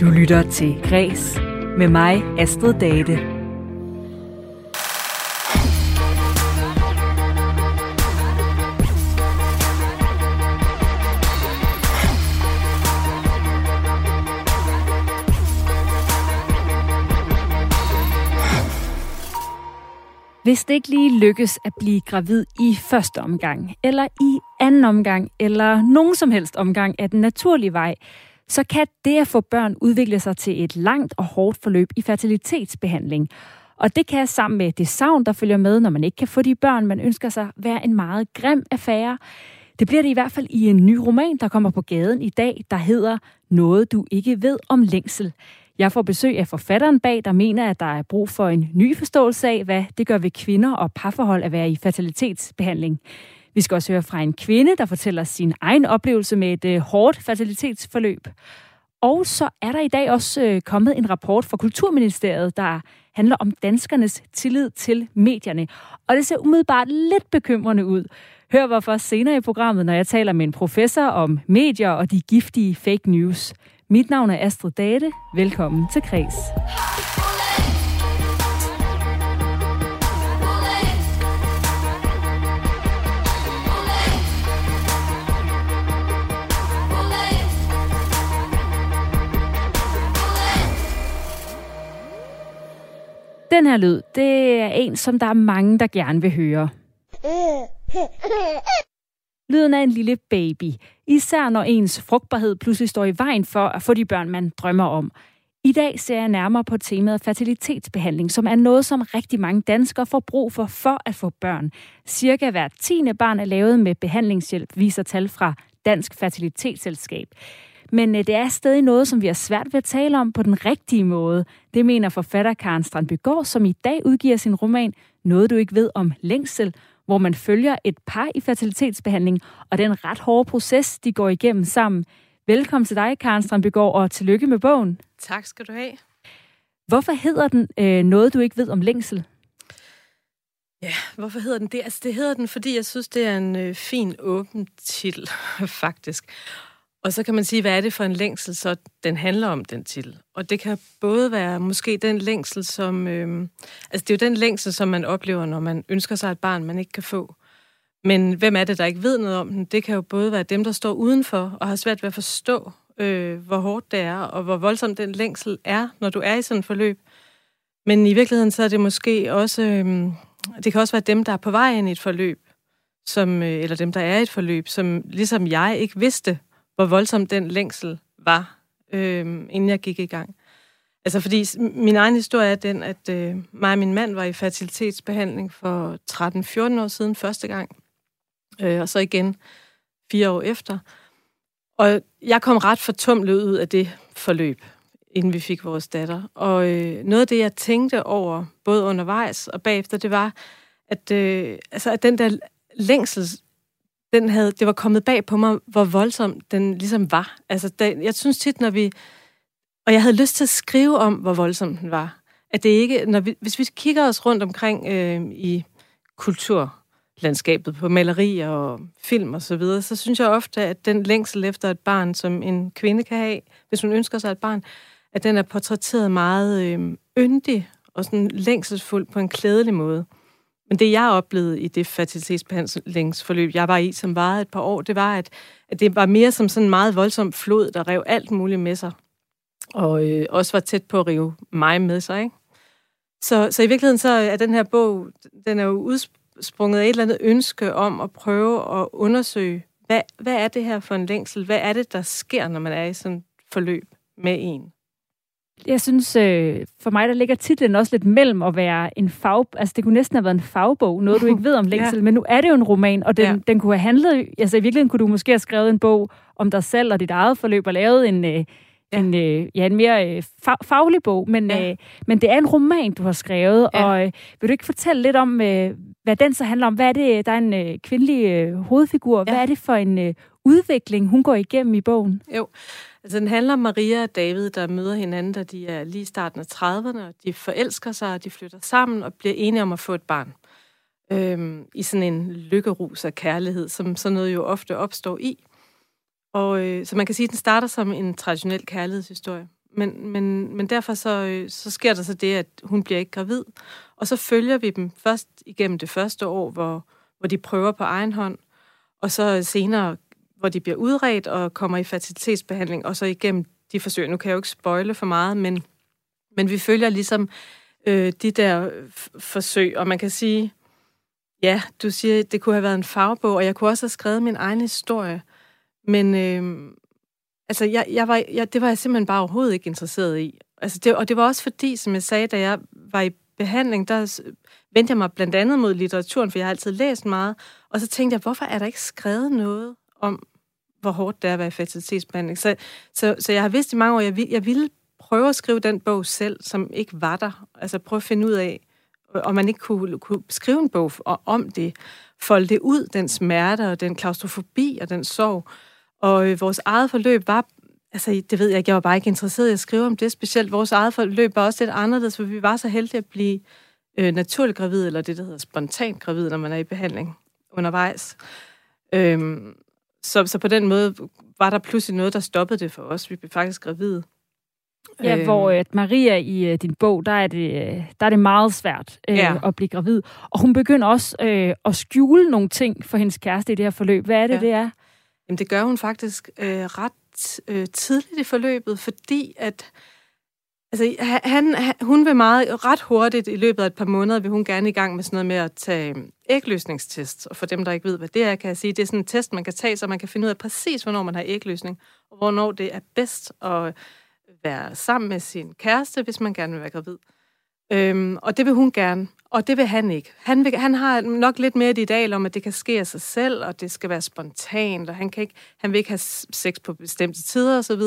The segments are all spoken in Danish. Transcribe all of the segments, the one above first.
Du lytter til Græs med mig, Astrid Date. Hvis det ikke lige lykkes at blive gravid i første omgang, eller i anden omgang, eller nogen som helst omgang af den naturlige vej, så kan det at få børn udvikle sig til et langt og hårdt forløb i fertilitetsbehandling. Og det kan sammen med det savn, der følger med, når man ikke kan få de børn, man ønsker sig, være en meget grim affære. Det bliver det i hvert fald i en ny roman, der kommer på gaden i dag, der hedder Noget du ikke ved om længsel. Jeg får besøg af forfatteren bag, der mener, at der er brug for en ny forståelse af, hvad det gør ved kvinder og parforhold at være i fertilitetsbehandling. Vi skal også høre fra en kvinde, der fortæller sin egen oplevelse med et øh, hårdt fertilitetsforløb. Og så er der i dag også øh, kommet en rapport fra Kulturministeriet, der handler om danskernes tillid til medierne. Og det ser umiddelbart lidt bekymrende ud. Hør hvorfor senere i programmet, når jeg taler med en professor om medier og de giftige fake news. Mit navn er Astrid Date. Velkommen til Kreds. Den her lyd, det er en, som der er mange, der gerne vil høre. Lyden af en lille baby, især når ens frugtbarhed pludselig står i vejen for at få de børn, man drømmer om. I dag ser jeg nærmere på temaet fertilitetsbehandling, som er noget, som rigtig mange danskere får brug for for at få børn. Cirka hver tiende barn er lavet med behandlingshjælp, viser tal fra Dansk Fertilitetsselskab. Men øh, det er stadig noget, som vi har svært ved at tale om på den rigtige måde. Det mener forfatter Karen Strandbygård, som i dag udgiver sin roman Noget du ikke ved om længsel, hvor man følger et par i fertilitetsbehandling og den ret hårde proces, de går igennem sammen. Velkommen til dig, Karen Strandbygård, og tillykke med bogen. Tak skal du have. Hvorfor hedder den øh, Noget du ikke ved om længsel? Ja, hvorfor hedder den det? Altså, det hedder den, fordi jeg synes, det er en øh, fin, åben titel, faktisk. Og så kan man sige, hvad er det for en længsel, så den handler om, den titel. Og det kan både være måske den længsel, som... Øh, altså, det er jo den længsel, som man oplever, når man ønsker sig et barn, man ikke kan få. Men hvem er det, der ikke ved noget om den? Det kan jo både være dem, der står udenfor og har svært ved at forstå, øh, hvor hårdt det er, og hvor voldsom den længsel er, når du er i sådan et forløb. Men i virkeligheden så er det måske også... Øh, det kan også være dem, der er på vej ind i et forløb, som, øh, eller dem, der er i et forløb, som ligesom jeg ikke vidste, hvor voldsom den længsel var, øh, inden jeg gik i gang. Altså fordi min egen historie er den, at øh, mig og min mand var i fertilitetsbehandling for 13-14 år siden første gang, øh, og så igen fire år efter. Og jeg kom ret fortumlet ud af det forløb, inden vi fik vores datter. Og øh, noget af det, jeg tænkte over, både undervejs og bagefter, det var, at, øh, altså, at den der længsel den havde, det var kommet bag på mig, hvor voldsom den ligesom var. Altså, den, jeg synes tit, når vi... Og jeg havde lyst til at skrive om, hvor voldsom den var. At det ikke... Når vi, hvis vi kigger os rundt omkring øh, i kulturlandskabet, på malerier og film og så videre, så synes jeg ofte, at den længsel efter et barn, som en kvinde kan have, hvis hun ønsker sig et barn, at den er portrætteret meget øh, yndig og sådan længselsfuld på en klædelig måde. Men det, jeg oplevede i det fertilitetsbehandlingsforløb, jeg var i, som varede et par år, det var, at, at det var mere som sådan en meget voldsom flod, der rev alt muligt med sig. Og øh, også var tæt på at rive mig med sig, ikke? Så, så i virkeligheden så er den her bog, den er jo udsprunget af et eller andet ønske om at prøve at undersøge, hvad, hvad er det her for en længsel? Hvad er det, der sker, når man er i sådan et forløb med en? Jeg synes, øh, for mig der ligger titlen også lidt mellem at være en fag... Altså, det kunne næsten have været en fagbog, noget du ikke ved om længsel, ja. men nu er det jo en roman, og den, ja. den kunne have handlet... Altså, i virkeligheden kunne du måske have skrevet en bog om dig selv og dit eget forløb, og lavet en... Øh, Ja. En, øh, ja, en mere øh, fag, faglig bog, men, ja. øh, men det er en roman, du har skrevet, ja. og øh, vil du ikke fortælle lidt om, øh, hvad den så handler om? Hvad er det, der er en øh, kvindelig øh, hovedfigur, ja. hvad er det for en øh, udvikling, hun går igennem i bogen? Jo, Altså, den handler om Maria og David, der møder hinanden, da de er lige i starten af 30'erne, og de forelsker sig, og de flytter sammen og bliver enige om at få et barn. Øhm, I sådan en lykkerus af kærlighed, som sådan noget jo ofte opstår i. Og øh, så man kan sige, at den starter som en traditionel kærlighedshistorie. Men, men, men derfor så, øh, så sker der så det, at hun bliver ikke gravid. Og så følger vi dem først igennem det første år, hvor, hvor de prøver på egen hånd, og så senere, hvor de bliver udredt og kommer i fertilitetsbehandling, og så igennem de forsøg. Nu kan jeg jo ikke spoile for meget, men, men vi følger ligesom øh, de der forsøg, og man kan sige, ja, du siger, det kunne have været en fagbog, og jeg kunne også have skrevet min egen historie, men øh, altså, jeg, jeg var, jeg, det var jeg simpelthen bare overhovedet ikke interesseret i. Altså, det, og det var også fordi, som jeg sagde, da jeg var i behandling, der vendte jeg mig blandt andet mod litteraturen, for jeg har altid læst meget, og så tænkte jeg, hvorfor er der ikke skrevet noget om, hvor hårdt det er at være i fertilitetsbehandling? Så, så, så jeg har vidst i mange år, at jeg, jeg ville prøve at skrive den bog selv, som ikke var der. Altså prøve at finde ud af, om man ikke kunne, kunne skrive en bog om det, folde det ud, den smerte og den klaustrofobi og den sorg. Og øh, vores eget forløb var, altså det ved jeg ikke, jeg var bare ikke interesseret i at skrive om det, specielt vores eget forløb var også lidt anderledes, for vi var så heldige at blive øh, naturligt gravid, eller det, der hedder spontant gravid, når man er i behandling undervejs. Øhm, så, så på den måde var der pludselig noget, der stoppede det for os. Vi blev faktisk gravide. Ja, øh, hvor at Maria i uh, din bog, der er det, der er det meget svært uh, ja. at blive gravid. Og hun begynder også uh, at skjule nogle ting for hendes kæreste i det her forløb. Hvad er det, ja. det er? Jamen, det gør hun faktisk uh, ret uh, tidligt i forløbet, fordi at Altså, han, han, hun vil meget, ret hurtigt i løbet af et par måneder, vil hun gerne i gang med sådan noget med at tage øhm, ægløsningstest. Og for dem, der ikke ved, hvad det er, kan jeg sige, det er sådan en test, man kan tage, så man kan finde ud af præcis, hvornår man har ægløsning, og hvornår det er bedst at være sammen med sin kæreste, hvis man gerne vil være gravid. Øhm, og det vil hun gerne, og det vil han ikke. Han, vil, han har nok lidt mere et ideal om, at det kan ske af sig selv, og det skal være spontant, og han, kan ikke, han vil ikke have sex på bestemte tider osv.,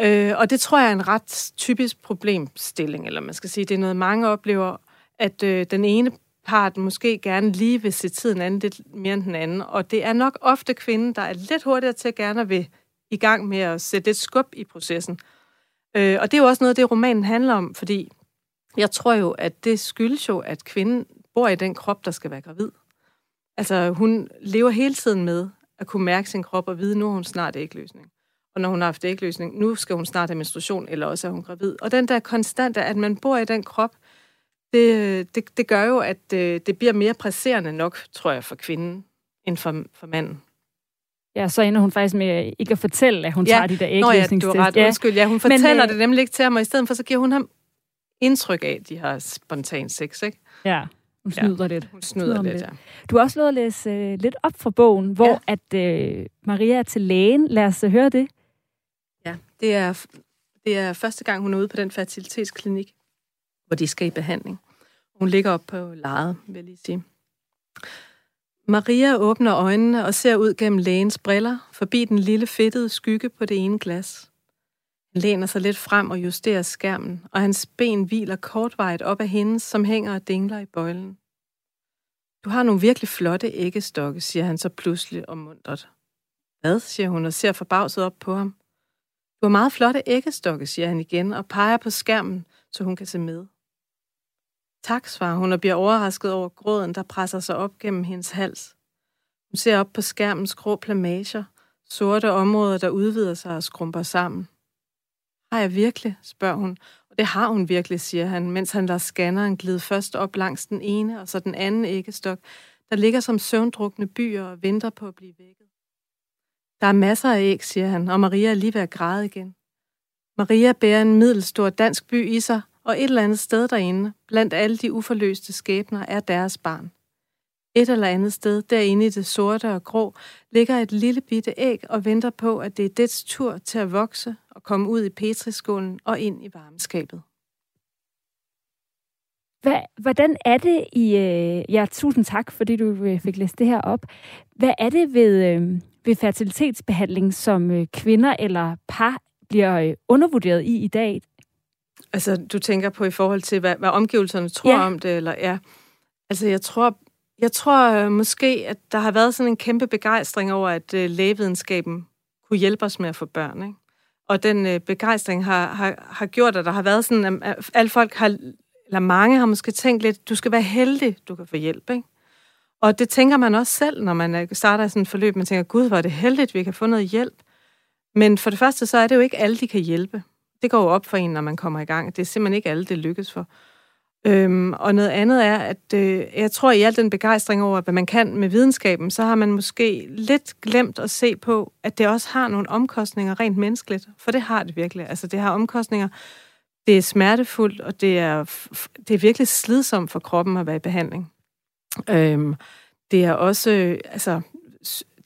Øh, og det tror jeg er en ret typisk problemstilling, eller man skal sige, det er noget, mange oplever, at øh, den ene part måske gerne lige vil se tiden anden lidt mere end den anden. Og det er nok ofte kvinden, der er lidt hurtigere til at gerne vil i gang med at sætte lidt skub i processen. Øh, og det er jo også noget, det romanen handler om, fordi jeg tror jo, at det skyldes jo, at kvinden bor i den krop, der skal være gravid. Altså, hun lever hele tiden med at kunne mærke sin krop og vide, nu er hun snart ikke løsning og når hun har haft ægløsning, nu skal hun snart have menstruation, eller også er hun gravid. Og den der konstante, at man bor i den krop, det, det, det gør jo, at øh, det bliver mere presserende nok, tror jeg, for kvinden, end for, for manden. Ja, så ender hun faktisk med ikke at fortælle, at hun ja. tager de der ægløsningstest. Nå ja, du har ret. Ja. Undskyld. Ja, hun fortæller Men, øh, det nemlig ikke til ham, og i stedet for, så giver hun ham indtryk af, at de har spontan sex, ikke? Ja, hun snyder ja, lidt. Hun snyder, snyder lidt, lidt, ja. Du har også lovet at læse uh, lidt op fra bogen, hvor ja. at uh, Maria er til lægen. Lad os uh, høre det. Det er, det er første gang, hun er ude på den fertilitetsklinik, hvor de skal i behandling. Hun ligger op på lejet, vil jeg lige sige. Maria åbner øjnene og ser ud gennem lægens briller, forbi den lille fedtede skygge på det ene glas. Han læner sig lidt frem og justerer skærmen, og hans ben hviler kortvejet op af hendes, som hænger og dingler i bøjlen. Du har nogle virkelig flotte æggestokke, siger han så pludselig og mundret. Hvad, siger hun og ser forbavset op på ham. Du har meget flotte æggestokke, siger han igen, og peger på skærmen, så hun kan se med. Tak, svarer hun og bliver overrasket over gråden, der presser sig op gennem hendes hals. Hun ser op på skærmens grå plamager, sorte områder, der udvider sig og skrumper sammen. Har jeg virkelig, spørger hun. Og det har hun virkelig, siger han, mens han lader scanneren glide først op langs den ene og så den anden æggestok, der ligger som søvndrukne byer og venter på at blive vækket. Der er masser af æg, siger han, og Maria er lige ved at græde igen. Maria bærer en middelstor dansk by i sig, og et eller andet sted derinde, blandt alle de uforløste skæbner, er deres barn. Et eller andet sted, derinde i det sorte og grå, ligger et lille bitte æg og venter på, at det er dets tur til at vokse og komme ud i petriskålen og ind i varmeskabet. Hvad, hvordan er det i... Øh, ja, tusind tak, fordi du øh, fik læst det her op. Hvad er det ved, øh, ved fertilitetsbehandling, som øh, kvinder eller par bliver øh, undervurderet i i dag? Altså, du tænker på i forhold til, hvad, hvad omgivelserne tror ja. om det, eller ja. Altså, jeg tror, jeg tror øh, måske, at der har været sådan en kæmpe begejstring over, at øh, lægevidenskaben kunne hjælpe os med at få børn, ikke? Og den øh, begejstring har, har, har gjort, at der har været sådan, at alle folk har, eller mange har måske tænkt lidt, du skal være heldig, du kan få hjælp, ikke? Og det tænker man også selv, når man starter sådan et forløb. Man tænker, gud, hvor er det heldigt, vi kan få noget hjælp. Men for det første, så er det jo ikke alle, de kan hjælpe. Det går jo op for en, når man kommer i gang. Det er simpelthen ikke alle, det lykkes for. Øhm, og noget andet er, at øh, jeg tror, i al den begejstring over, hvad man kan med videnskaben, så har man måske lidt glemt at se på, at det også har nogle omkostninger rent menneskeligt. For det har det virkelig. Altså, det har omkostninger. Det er smertefuldt, og det er, det er virkelig slidsomt for kroppen at være i behandling. Øhm, det er også, øh, altså,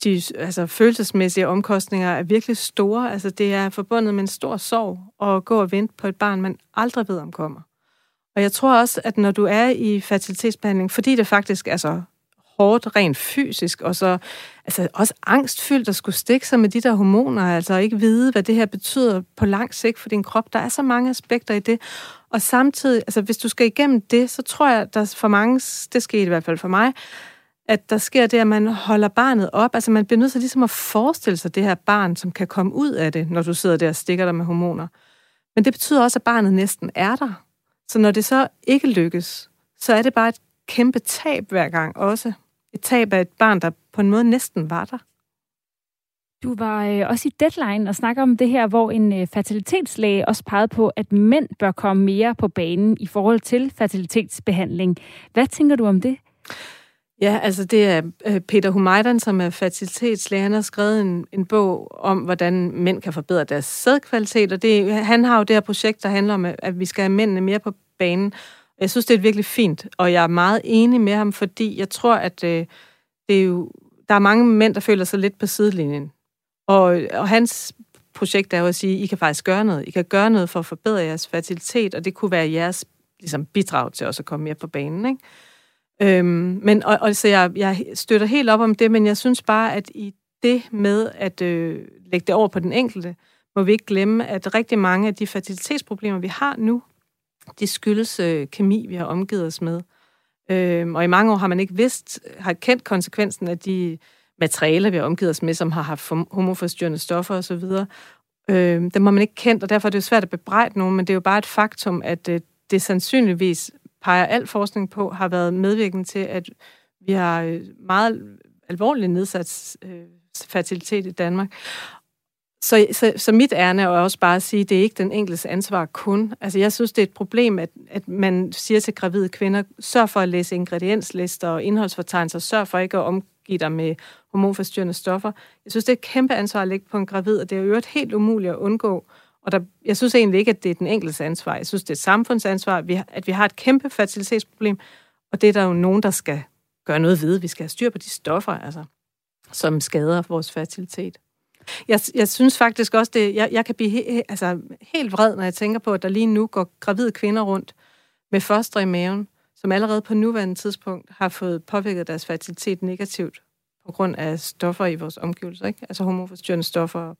de altså, følelsesmæssige omkostninger er virkelig store. Altså, det er forbundet med en stor sorg at gå og vente på et barn, man aldrig ved om kommer. Og jeg tror også, at når du er i fertilitetsbehandling, fordi det faktisk er så hårdt rent fysisk, og så altså også angstfyldt at skulle stikke sig med de der hormoner, altså ikke vide, hvad det her betyder på lang sigt for din krop. Der er så mange aspekter i det. Og samtidig, altså hvis du skal igennem det, så tror jeg, der for mange, det skete i hvert fald for mig, at der sker det, at man holder barnet op. Altså man bliver nødt til ligesom at forestille sig det her barn, som kan komme ud af det, når du sidder der og stikker dig med hormoner. Men det betyder også, at barnet næsten er der. Så når det så ikke lykkes, så er det bare et kæmpe tab hver gang også. Et tab af et barn, der på en måde næsten var der. Du var øh, også i Deadline og snakker om det her, hvor en øh, fertilitetslæge også pegede på, at mænd bør komme mere på banen i forhold til fertilitetsbehandling. Hvad tænker du om det? Ja, altså det er øh, Peter Humaydan, som er fertilitetslæge. Han har skrevet en, en bog om, hvordan mænd kan forbedre deres sædkvalitet, og det, han har jo det her projekt, der handler om, at vi skal have mændene mere på banen. Jeg synes, det er virkelig fint, og jeg er meget enig med ham, fordi jeg tror, at øh, det er jo, der er mange mænd, der føler sig lidt på sidelinjen. Og, og hans projekt er jo at sige, I kan faktisk gøre noget. I kan gøre noget for at forbedre jeres fertilitet, og det kunne være jeres ligesom, bidrag til også at komme mere på banen. Ikke? Øhm, men, og, og så jeg, jeg støtter helt op om det, men jeg synes bare, at i det med at øh, lægge det over på den enkelte, må vi ikke glemme, at rigtig mange af de fertilitetsproblemer, vi har nu, det skyldes øh, kemi, vi har omgivet os med. Øh, og i mange år har man ikke vidst, har kendt konsekvensen af de materialer, vi har omgivet os med, som har haft homoforstyrrende stoffer osv. Øh, dem har man ikke kendt, og derfor er det jo svært at bebrejde nogen, men det er jo bare et faktum, at øh, det sandsynligvis peger al forskning på, har været medvirkende til, at vi har øh, meget alvorligt nedsat øh, fertilitet i Danmark. Så, så, så mit ærne er også bare at sige, at det er ikke den enkeltes ansvar kun. Altså jeg synes, det er et problem, at, at man siger til gravide kvinder, sørg for at læse ingredienslister og indholdsfortegnelser, sørg for ikke at omgive dig med hormonforstyrrende stoffer. Jeg synes, det er et kæmpe ansvar at lægge på en gravid, og det er jo øvrigt helt umuligt at undgå. Og der, jeg synes egentlig ikke, at det er den enkeltes ansvar. Jeg synes, det er et samfundsansvar, at vi har et kæmpe fertilitetsproblem, og det er der jo nogen, der skal gøre noget ved. Vi skal have styr på de stoffer, altså, som skader vores fertilitet. Jeg, jeg synes faktisk også, det, jeg, jeg kan blive he, altså, helt vred, når jeg tænker på, at der lige nu går gravide kvinder rundt med foster i maven, som allerede på nuværende tidspunkt har fået påvirket deres fertilitet negativt på grund af stoffer i vores omgivelser, ikke? altså hormonforstyrrende stoffer.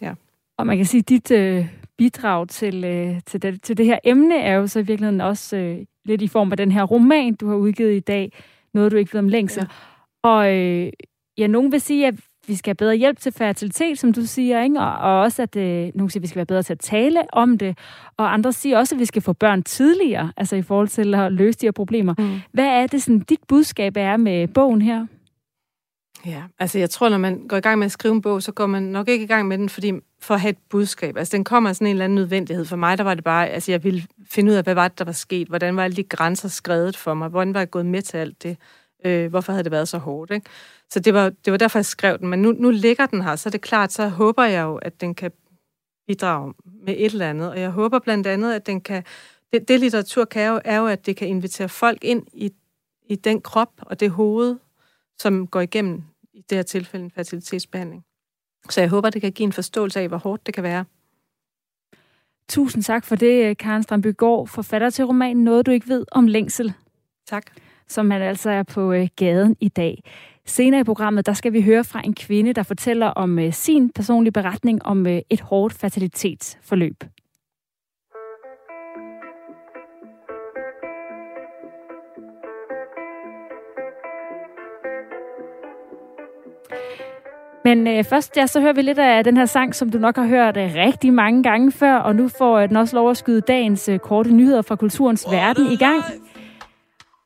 Ja. Og man kan sige, at dit øh, bidrag til, øh, til, det, til det her emne er jo så i virkeligheden også øh, lidt i form af den her roman, du har udgivet i dag, Noget, du ikke ved om længsel. Ja. Og øh, ja, nogen vil sige, at vi skal have bedre hjælp til fertilitet, som du siger, ikke? Og, og også, at øh, nogen siger, at vi skal være bedre til at tale om det. Og andre siger også, at vi skal få børn tidligere, altså i forhold til at løse de her problemer. Mm. Hvad er det, sådan, dit budskab er med bogen her? Ja, altså jeg tror, når man går i gang med at skrive en bog, så går man nok ikke i gang med den, fordi for at have et budskab. Altså den kommer af sådan en eller anden nødvendighed. For mig, der var det bare, altså jeg ville finde ud af, hvad var det, der var sket? Hvordan var alle de grænser skrevet for mig? Hvordan var jeg gået med til alt det? Øh, hvorfor havde det været så hårdt? Ikke? Så det var, det var derfor, jeg skrev den. Men nu, nu ligger den her, så er det klart, så håber jeg jo, at den kan bidrage med et eller andet. Og jeg håber blandt andet, at den kan... Det, det litteratur kan jo, er jo, at det kan invitere folk ind i, i den krop og det hoved, som går igennem i det her tilfælde en fertilitetsbehandling. Så jeg håber, det kan give en forståelse af, hvor hårdt det kan være. Tusind tak for det, Karen Strandbygård, forfatter til romanen Noget, du ikke ved om længsel. Tak. Som han altså er på øh, gaden i dag. Senere i programmet, der skal vi høre fra en kvinde, der fortæller om øh, sin personlige beretning om øh, et hårdt fertilitetsforløb. Men øh, først, ja, så hører vi lidt af den her sang, som du nok har hørt øh, rigtig mange gange før, og nu får øh, den også lov at skyde dagens øh, korte nyheder fra kulturens verden i gang.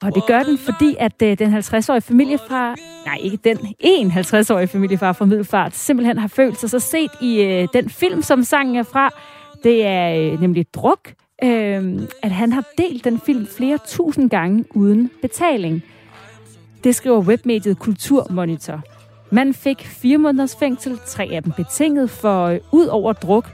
Og det gør den, fordi at øh, den 50-årige familiefar, nej ikke den, en 50-årige familiefar fra Middelfart, simpelthen har følt sig så set i øh, den film, som sangen er fra, Det er øh, nemlig druk, øh, at han har delt den film flere tusind gange uden betaling. Det skriver webmediet Kulturmonitor. Man fik fire måneders fængsel, tre af dem betinget for øh, ud over druk.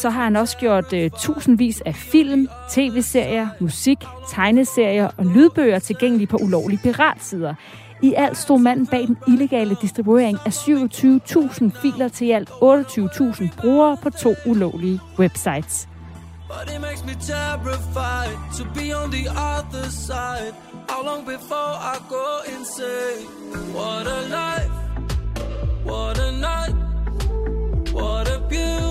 Så har han også gjort øh, tusindvis af film, tv-serier, musik, tegneserier og lydbøger tilgængelige på ulovlige piratsider. I alt stod manden bag den illegale distribuering af 27.000 filer til i alt 28.000 brugere på to ulovlige websites. But it makes me terrified to be on the other side. How long before I go insane? What a life, what a night, what a beauty.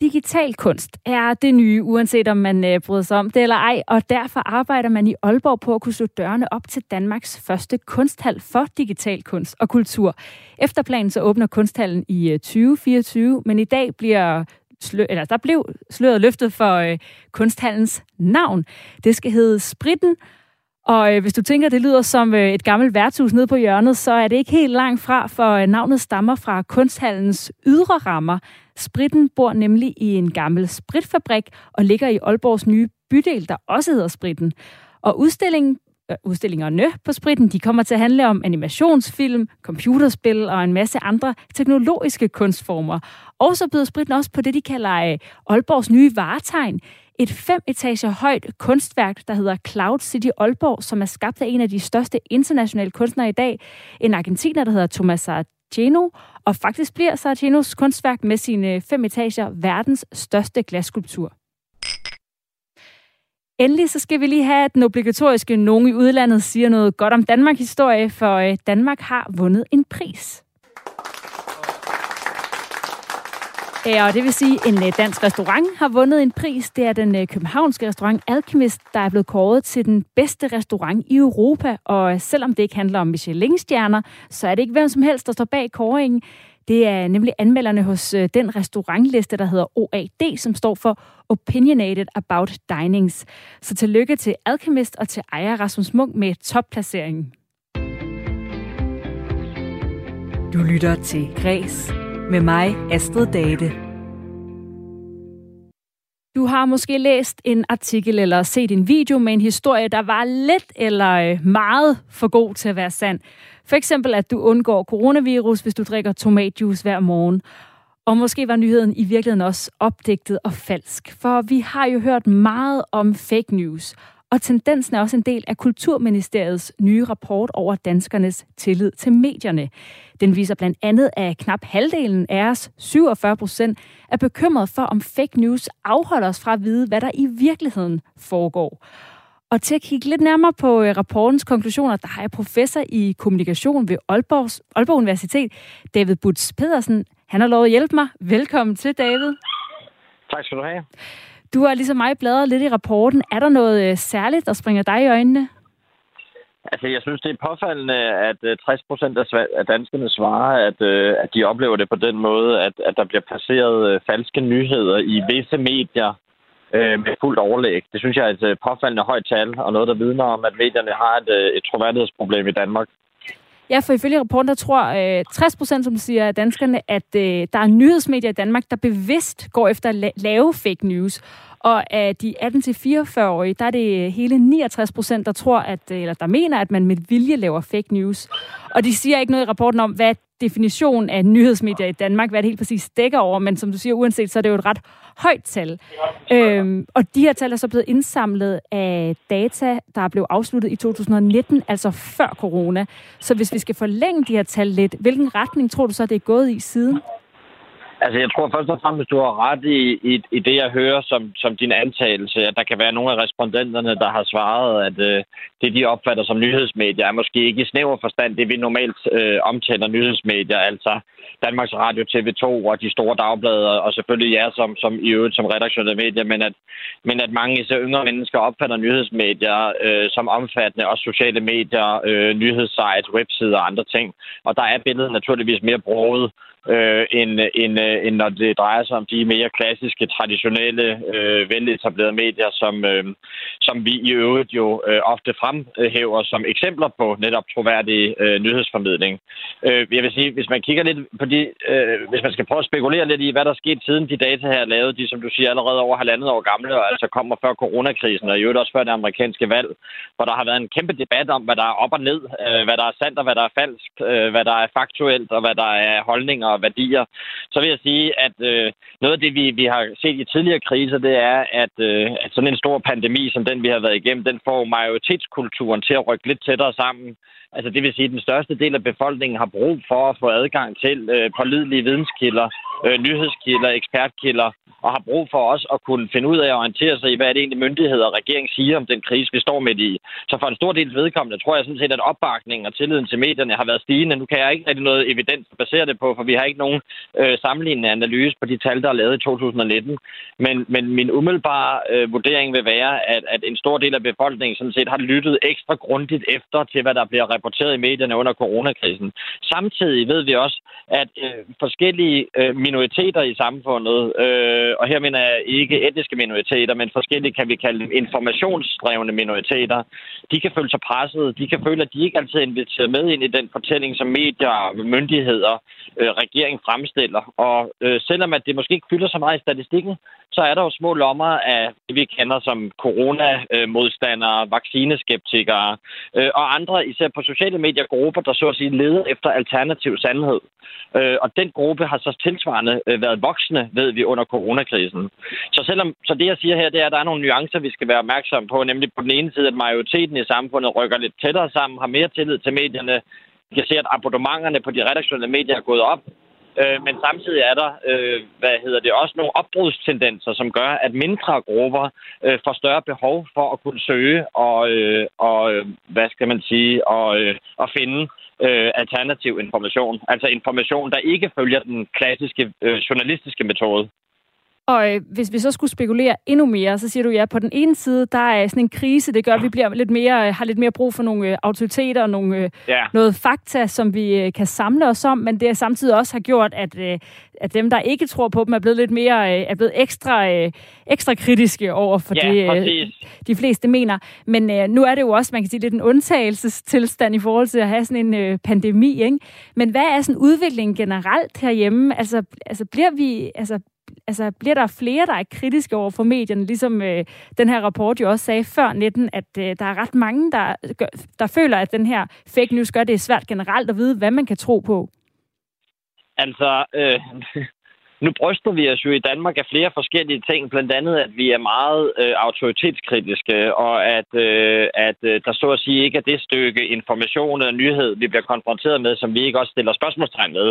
Digital kunst er det nye, uanset om man øh, bryder sig om det eller ej, og derfor arbejder man i Aalborg på at kunne slå dørene op til Danmarks første kunsthal for digital kunst og kultur. Efter planen så åbner kunsthallen i øh, 2024, men i dag bliver slø, eller der blev sløret løftet for øh, kunsthallens navn. Det skal hedde Spritten, og øh, hvis du tænker, det lyder som øh, et gammelt værtshus nede på hjørnet, så er det ikke helt langt fra, for øh, navnet stammer fra kunsthallens ydre rammer. Spritten bor nemlig i en gammel spritfabrik og ligger i Aalborgs nye bydel, der også hedder Spritten. Og udstillingen udstillingerne på Spritten, de kommer til at handle om animationsfilm, computerspil og en masse andre teknologiske kunstformer. Og så byder Spritten også på det, de kalder øh, Aalborgs nye varetegn. Et fem etager højt kunstværk, der hedder Cloud City Aalborg, som er skabt af en af de største internationale kunstnere i dag. En argentiner, der hedder Thomas Sargeno, og faktisk bliver Sargenos kunstværk med sine fem etager verdens største glasskulptur. Endelig så skal vi lige have den obligatoriske nogen i udlandet siger noget godt om Danmark historie, for øh, Danmark har vundet en pris. Ja, Øh, og det vil sige, at en øh, dansk restaurant har vundet en pris. Det er den øh, københavnske restaurant Alchemist, der er blevet kåret til den bedste restaurant i Europa. Og selvom det ikke handler om Michelin-stjerner, så er det ikke hvem som helst, der står bag kåringen. Det er nemlig anmelderne hos den restaurantliste, der hedder OAD, som står for Opinionated About Dinings. Så tillykke til Alchemist og til ejer Rasmus Munk med topplaceringen. Du lytter til Græs med mig, Astrid Date. Du har måske læst en artikel eller set en video med en historie, der var lidt eller øh, meget for god til at være sand. For eksempel, at du undgår coronavirus, hvis du drikker tomatjuice hver morgen. Og måske var nyheden i virkeligheden også opdigtet og falsk. For vi har jo hørt meget om fake news. Og tendensen er også en del af Kulturministeriets nye rapport over danskernes tillid til medierne. Den viser blandt andet, at knap halvdelen af os, 47 procent, er bekymret for, om fake news afholder os fra at vide, hvad der i virkeligheden foregår. Og til at kigge lidt nærmere på øh, rapportens konklusioner, der har jeg professor i kommunikation ved Aalborg, Aalborg Universitet, David Butz Pedersen. Han har lovet at hjælpe mig. Velkommen til, David. Tak skal du have. Du har ligesom mig bladret lidt i rapporten. Er der noget øh, særligt, der springer dig i øjnene? Altså, jeg synes, det er påfaldende, at øh, 60 procent af danskerne svarer, at, øh, at de oplever det på den måde, at, at der bliver placeret falske nyheder i visse medier med fuldt overlæg. Det synes jeg er et påfaldende højt tal, og noget, der vidner om, at medierne har et, et troværdighedsproblem i Danmark. Ja, for ifølge rapporten, der tror øh, 60 procent, som siger danskerne, at øh, der er nyhedsmedier i Danmark, der bevidst går efter at la- lave fake news. Og af de 18-44-årige, der er det øh, hele 69 procent, der tror, at, øh, eller der mener, at man med vilje laver fake news. Og de siger ikke noget i rapporten om, hvad definition af nyhedsmedier i Danmark, hvad det helt præcis dækker over, men som du siger, uanset, så er det jo et ret højt tal. Øhm, og de her tal er så blevet indsamlet af data, der blev afsluttet i 2019, altså før corona. Så hvis vi skal forlænge de her tal lidt, hvilken retning tror du så, det er gået i siden? Altså, jeg tror først og fremmest, du har ret i, i, i det, jeg hører som, som din antagelse, at der kan være nogle af respondenterne, der har svaret, at øh, det, de opfatter som nyhedsmedier, er måske ikke i snæver forstand det, vi normalt øh, omtaler nyhedsmedier, altså Danmarks Radio, TV2 og de store dagblade, og selvfølgelig jer som, som i øvrigt som redaktionelle medier, men at, men at mange især yngre mennesker opfatter nyhedsmedier øh, som omfattende, også sociale medier, øh, nyhedssites, websider og andre ting. Og der er billedet naturligvis mere broget øh, end, end, øh, end når det drejer sig om de mere klassiske, traditionelle, øh, veletablerede medier, som, øh, som vi i øvrigt jo øh, ofte fremhæver som eksempler på netop troværdig øh, nyhedsformidling. Øh, jeg vil sige, hvis man kigger lidt på de, øh, hvis man skal prøve at spekulere lidt i, hvad der er sket siden de data her er lavet, de som du siger allerede over halvandet år gamle, og altså kommer før coronakrisen, og i øvrigt også før det amerikanske valg, hvor der har været en kæmpe debat om, hvad der er op og ned, øh, hvad der er sandt og hvad der er falsk, øh, hvad der er faktuelt og hvad der er holdninger og værdier. Så vil jeg sige, at øh, noget af det, vi, vi har set i tidligere kriser, det er, at, øh, at sådan en stor pandemi, som den vi har været igennem, den får majoritetskulturen til at rykke lidt tættere sammen. Altså det vil sige, at den største del af befolkningen har brug for at få adgang til øh, pålidelige videnskilder, øh, nyhedskilder, ekspertkilder, og har brug for også at kunne finde ud af at orientere sig i, hvad er det egentlig myndigheder og regering siger om den krise, vi står midt i. Så for en stor del vedkommende tror jeg sådan set, at opbakningen og tilliden til medierne har været stigende. Nu kan jeg ikke rigtig noget evidens basere det på, for vi har ikke nogen øh, sammenlignende analyse på de tal, der er lavet i 2019. Men, men min umiddelbare øh, vurdering vil være, at, at en stor del af befolkningen sådan set har lyttet ekstra grundigt efter til, hvad der bliver rapporteret i medierne under coronakrisen. Samtidig ved vi også, at øh, forskellige øh, minoriteter i samfundet, øh, Øh, og her mener jeg ikke etniske minoriteter, men forskellige kan vi kalde dem informationsdrevne minoriteter, de kan føle sig presset, de kan føle, at de ikke altid er inviteret med ind i den fortælling, som medier, myndigheder, øh, regering fremstiller. Og øh, selvom at det måske ikke fylder så meget i statistikken, så er der jo små lommer af det, vi kender som coronamodstandere, vaccineskeptikere øh, og andre, især på sociale medier, grupper, der så at sige leder efter alternativ sandhed. Øh, og den gruppe har så tilsvarende øh, været voksne, ved vi, under corona coronakrisen. Så selvom så det, jeg siger her, det er, at der er nogle nuancer, vi skal være opmærksomme på, nemlig på den ene side, at majoriteten i samfundet rykker lidt tættere sammen, har mere tillid til medierne. Vi kan se, at abonnementerne på de redaktionelle medier er gået op, Øh, men samtidig er der, øh, hvad hedder det, også nogle opbrudstendenser, som gør, at mindre grupper øh, får større behov for at kunne søge og, øh, og øh, hvad skal man sige, og, øh, og finde øh, alternativ information. Altså information, der ikke følger den klassiske øh, journalistiske metode. Og øh, hvis vi så skulle spekulere endnu mere, så siger du, ja, på den ene side, der er sådan en krise, det gør, at vi bliver lidt mere, øh, har lidt mere brug for nogle øh, autoriteter og nogle, øh, ja. noget fakta, som vi øh, kan samle os om, men det er samtidig også har gjort, at, øh, at dem, der ikke tror på dem, er blevet lidt mere, øh, er blevet ekstra, øh, ekstra kritiske over for ja, det, øh, de fleste mener. Men øh, nu er det jo også, man kan sige, lidt en undtagelsestilstand i forhold til at have sådan en øh, pandemi, ikke? Men hvad er sådan udviklingen generelt herhjemme? Altså, altså bliver vi, altså altså, bliver der flere, der er kritiske over for medierne, ligesom øh, den her rapport jo også sagde før 19, at øh, der er ret mange, der, der føler, at den her fake news gør det svært generelt at vide, hvad man kan tro på? Altså, øh, nu bryster vi os jo i Danmark af flere forskellige ting, blandt andet, at vi er meget øh, autoritetskritiske, og at, øh, at øh, der så at sige ikke er det stykke information og nyhed, vi bliver konfronteret med, som vi ikke også stiller spørgsmålstegn med.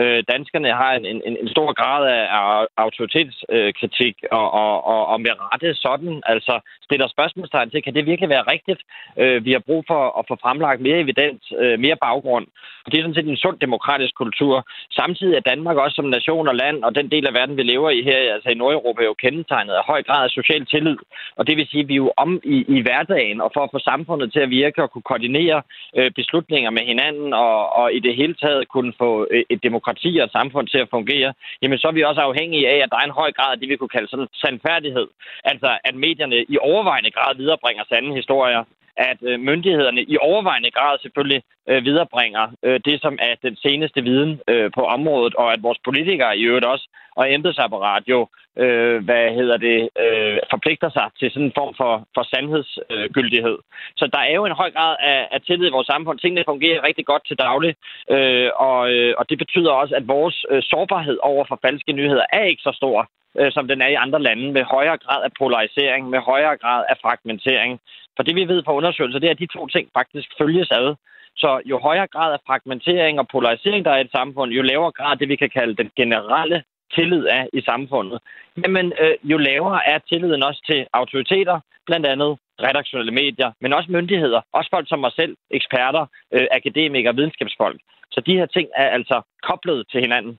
Øh, danskerne har en, en, en stor grad af autoritetskritik, øh, og, og, og, og med rette sådan, altså stiller spørgsmålstegn til, kan det virkelig være rigtigt? Øh, vi har brug for at få fremlagt mere evidens, øh, mere baggrund. Det er sådan set en sund demokratisk kultur. Samtidig er Danmark også som nation og land, og den del af verden, vi lever i her, altså i Nordeuropa, er jo kendetegnet af høj grad af social tillid. Og det vil sige, at vi er jo om i, i hverdagen, og for at få samfundet til at virke og kunne koordinere øh, beslutninger med hinanden, og, og i det hele taget kunne få øh, et demokrati og et samfund til at fungere, jamen så er vi også afhængige af, at der er en høj grad af det, vi kunne kalde sådan sandfærdighed. Altså at medierne i overvejende grad viderebringer sande historier, at øh, myndighederne i overvejende grad selvfølgelig øh, viderebringer øh, det, som er den seneste viden øh, på området, og at vores politikere i øvrigt også, og embedsapparat jo, øh, hvad hedder det, øh, forpligter sig til sådan en form for, for sandhedsgyldighed. Øh, Så der er jo en høj grad af, af tillid i vores samfund. Tingene fungerer rigtig godt til daglig, øh, og, øh, og det betyder også, at vores øh, sårbarhed over for falske nyheder er ikke så stor, øh, som den er i andre lande, med højere grad af polarisering, med højere grad af fragmentering. For det vi ved fra undersøgelser, det er, at de to ting faktisk følges ad. Så jo højere grad af fragmentering og polarisering der er i et samfund, jo lavere grad det, vi kan kalde den generelle tillid er i samfundet, jamen øh, jo lavere er tilliden også til autoriteter, blandt andet redaktionelle medier, men også myndigheder, også folk som mig selv, eksperter, øh, akademikere, videnskabsfolk. Så de her ting er altså koblet til hinanden.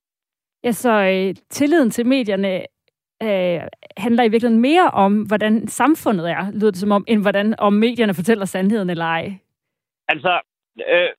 Ja, så øh, tilliden til medierne øh, handler i virkeligheden mere om, hvordan samfundet er, lyder det som om, end hvordan om medierne fortæller sandheden eller ej. Altså, øh,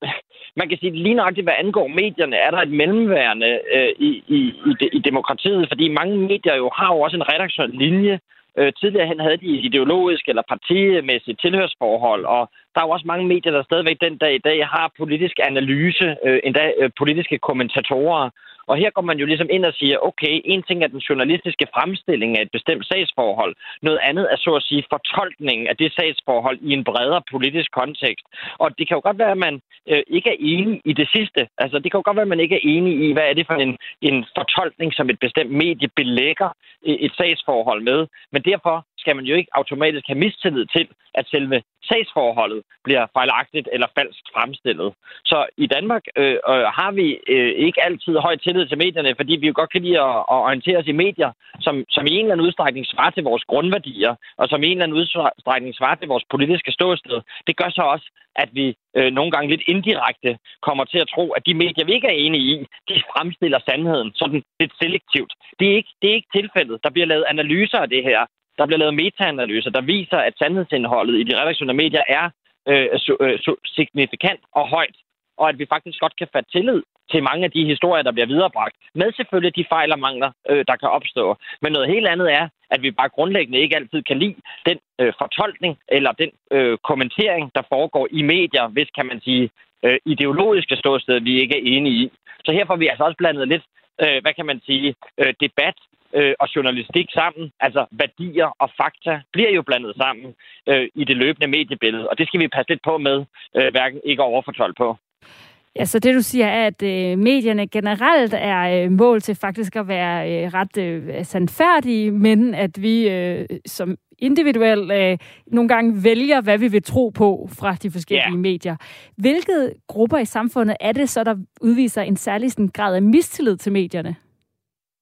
man kan sige, lige nøjagtigt, hvad angår medierne, er der et mellemværende øh, i, i, i, de, i demokratiet, fordi mange medier jo har jo også en redaktionel linje. Øh, tidligere hen havde de ideologisk eller partimæssigt tilhørsforhold, og der er jo også mange medier, der stadigvæk den dag i dag har politisk analyse, øh, endda øh, politiske kommentatorer. Og her går man jo ligesom ind og siger, okay, en ting er den journalistiske fremstilling af et bestemt sagsforhold. Noget andet er så at sige fortolkningen af det sagsforhold i en bredere politisk kontekst. Og det kan jo godt være, at man øh, ikke er enig i det sidste. Altså, det kan jo godt være, at man ikke er enig i, hvad er det for en, en fortolkning, som et bestemt medie belægger øh, et sagsforhold med. Men derfor skal man jo ikke automatisk have mistillid til, at selve sagsforholdet bliver fejlagtigt eller falsk fremstillet. Så i Danmark øh, øh, har vi øh, ikke altid høj tillid til medierne, fordi vi jo godt kan lide at, at orientere os i medier, som, som i en eller anden udstrækning svarer til vores grundværdier, og som i en eller anden udstrækning svarer til vores politiske ståsted. Det gør så også, at vi øh, nogle gange lidt indirekte kommer til at tro, at de medier, vi ikke er enige i, de fremstiller sandheden sådan lidt selektivt. Det er ikke, det er ikke tilfældet. Der bliver lavet analyser af det her. Der bliver lavet metaanalyser, der viser, at sandhedsindholdet i de redaktionelle medier er øh, øh, signifikant og højt, og at vi faktisk godt kan fatte tillid til mange af de historier, der bliver viderebragt, med selvfølgelig de fejl og mangler, øh, der kan opstå. Men noget helt andet er, at vi bare grundlæggende ikke altid kan lide den øh, fortolkning eller den øh, kommentering, der foregår i medier, hvis, kan man sige, øh, ideologiske ståsted, vi ikke er enige i. Så her får vi altså også blandet lidt, øh, hvad kan man sige, øh, debat øh, og journalistik sammen, altså værdier og fakta, bliver jo blandet sammen øh, i det løbende mediebillede, og det skal vi passe lidt på med, øh, hverken ikke overfortolke på. Ja, så det du siger er, at øh, medierne generelt er øh, mål til faktisk at være øh, ret øh, sandfærdige, men at vi øh, som individuelt øh, nogle gange vælger, hvad vi vil tro på fra de forskellige yeah. medier. Hvilke grupper i samfundet er det så, der udviser en særlig sådan, grad af mistillid til medierne?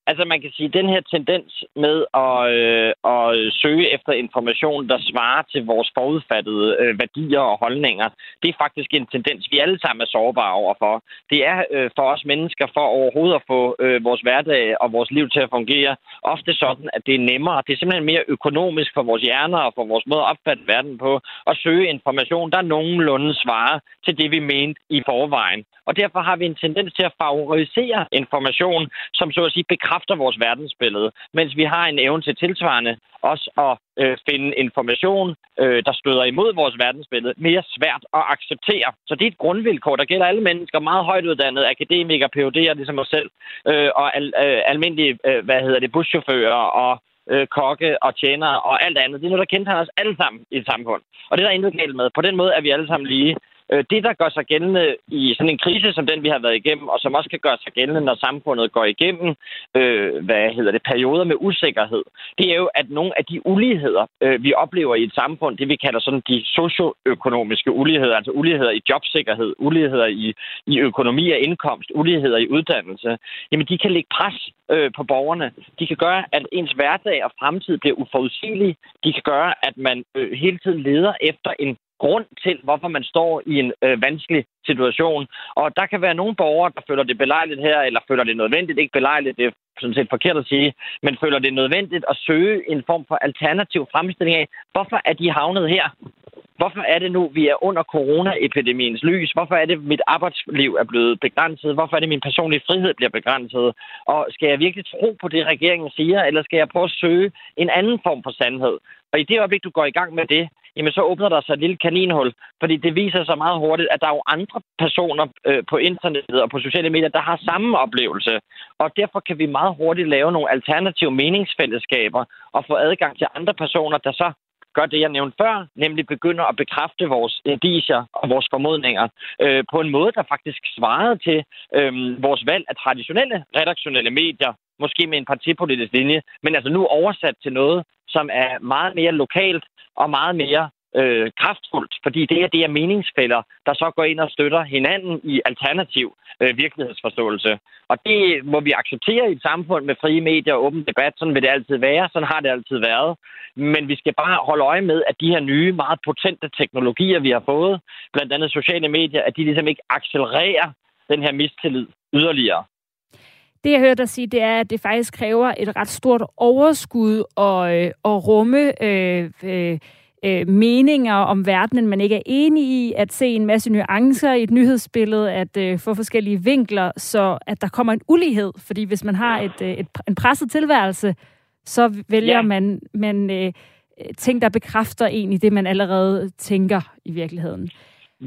Altså man kan sige, at den her tendens med at, øh, at søge efter information, der svarer til vores forudfattede øh, værdier og holdninger, det er faktisk en tendens, vi alle sammen er sårbare overfor. Det er øh, for os mennesker, for overhovedet at få øh, vores hverdag og vores liv til at fungere, ofte sådan, at det er nemmere. Det er simpelthen mere økonomisk for vores hjerner og for vores måde at opfatte verden på, at søge information, der nogenlunde svarer til det, vi mente i forvejen. Og derfor har vi en tendens til at favorisere information, som så at sige bekræfter vores verdensbillede, mens vi har en evne til tilsvarende også at øh, finde information, øh, der støder imod vores verdensbillede, mere svært at acceptere. Så det er et grundvilkår, der gælder alle mennesker, meget højt uddannede akademikere, PhD'er, ligesom os selv, øh, og al, øh, almindelige, øh, hvad hedder det, buschauffører og øh, kokke og tjenere og alt andet. Det er noget, der kendetegner os alle sammen i et samfund. Og det er der intet galt med. På den måde er vi alle sammen lige. Øh, det, der gør sig gældende i sådan en krise som den, vi har været igennem, og som også kan gøre sig gældende, når samfundet går igennem, øh, hvad hedder det, perioder med usikkerhed, det er jo, at nogle af de uligheder, øh, vi oplever i et samfund, det vi kalder sådan de socioøkonomiske uligheder, altså uligheder i jobsikkerhed, uligheder i, i økonomi og indkomst, uligheder i uddannelse, jamen de kan lægge pres øh, på borgerne. De kan gøre, at ens hverdag og fremtid bliver uforudsigelig. De kan gøre, at man øh, hele tiden leder efter en grund til, hvorfor man står i en øh, vanskelig situation. Og der kan være nogle borgere, der føler det belejligt her, eller føler det nødvendigt, ikke belejligt, det er sådan set forkert at sige, men føler det nødvendigt at søge en form for alternativ fremstilling af, hvorfor er de havnet her? Hvorfor er det nu, vi er under coronaepidemiens lys? Hvorfor er det, mit arbejdsliv er blevet begrænset? Hvorfor er det, min personlige frihed bliver begrænset? Og skal jeg virkelig tro på det, regeringen siger, eller skal jeg prøve at søge en anden form for sandhed? Og i det øjeblik, du går i gang med det, jamen så åbner der sig et lille kaninhul. Fordi det viser sig meget hurtigt, at der er jo andre personer øh, på internettet og på sociale medier, der har samme oplevelse. Og derfor kan vi meget hurtigt lave nogle alternative meningsfællesskaber og få adgang til andre personer, der så gør det, jeg nævnte før, nemlig begynder at bekræfte vores indicier og vores formodninger øh, på en måde, der faktisk svarede til øh, vores valg af traditionelle redaktionelle medier, måske med en partipolitisk linje, men altså nu oversat til noget, som er meget mere lokalt og meget mere øh, kraftfuldt, fordi det er det er meningsfælder, der så går ind og støtter hinanden i alternativ øh, virkelighedsforståelse. Og det må vi acceptere i et samfund med frie medier og åben debat. Sådan vil det altid være. Sådan har det altid været. Men vi skal bare holde øje med, at de her nye, meget potente teknologier, vi har fået, blandt andet sociale medier, at de ligesom ikke accelererer den her mistillid yderligere. Det, jeg hørte dig sige, det er, at det faktisk kræver et ret stort overskud at, øh, at rumme øh, øh, øh, meninger om verdenen, man ikke er enig i, at se en masse nuancer i et nyhedsbillede, at øh, få forskellige vinkler, så at der kommer en ulighed. Fordi hvis man har et, øh, et, en presset tilværelse, så vælger ja. man, man øh, ting, der bekræfter en i det, man allerede tænker i virkeligheden.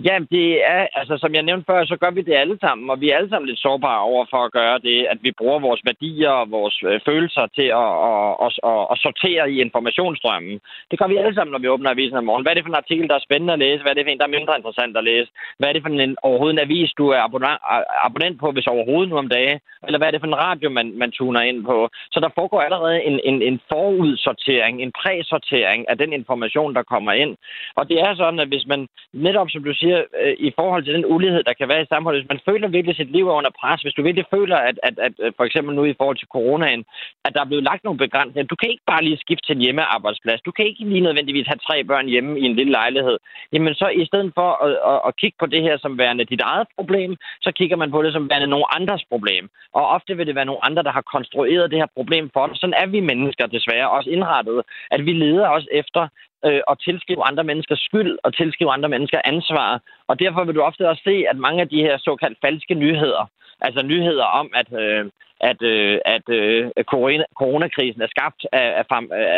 Ja, det er, altså som jeg nævnte før, så gør vi det alle sammen, og vi er alle sammen lidt sårbare over for at gøre det, at vi bruger vores værdier og vores øh, følelser til at, at, at, at, at sortere i informationsstrømmen. Det gør vi alle sammen, når vi åbner avisen om morgenen. Hvad er det for en artikel, der er spændende at læse? Hvad er det for en, der er mindre interessant at læse? Hvad er det for en overhovedet en avis, du er abonnent, abonnent på, hvis overhovedet nu om dagen? Eller hvad er det for en radio, man, man tuner ind på? Så der foregår allerede en, en, en forudsortering, en præsortering af den information, der kommer ind. Og det er sådan, at hvis man netop, som du siger, øh, i forhold til den ulighed, der kan være i samfundet. Hvis man føler virkelig sit liv er under pres, hvis du virkelig føler, at, at, at, at for eksempel nu i forhold til coronaen, at der er blevet lagt nogle begrænsninger. Du kan ikke bare lige skifte til en hjemmearbejdsplads. Du kan ikke lige nødvendigvis have tre børn hjemme i en lille lejlighed. Jamen så i stedet for at, at, at kigge på det her som værende dit eget problem, så kigger man på det som værende nogle andres problem. Og ofte vil det være nogle andre, der har konstrueret det her problem for dig. Sådan er vi mennesker desværre også indrettet, at vi leder os efter øh, at tilskrive andre mennesker skyld og tilskrive andre mennesker ansvar. Og derfor vil du ofte også se, at mange af de her såkaldt falske nyheder, altså nyheder om, at, øh, at, øh, at øh, corona, coronakrisen er skabt af, af,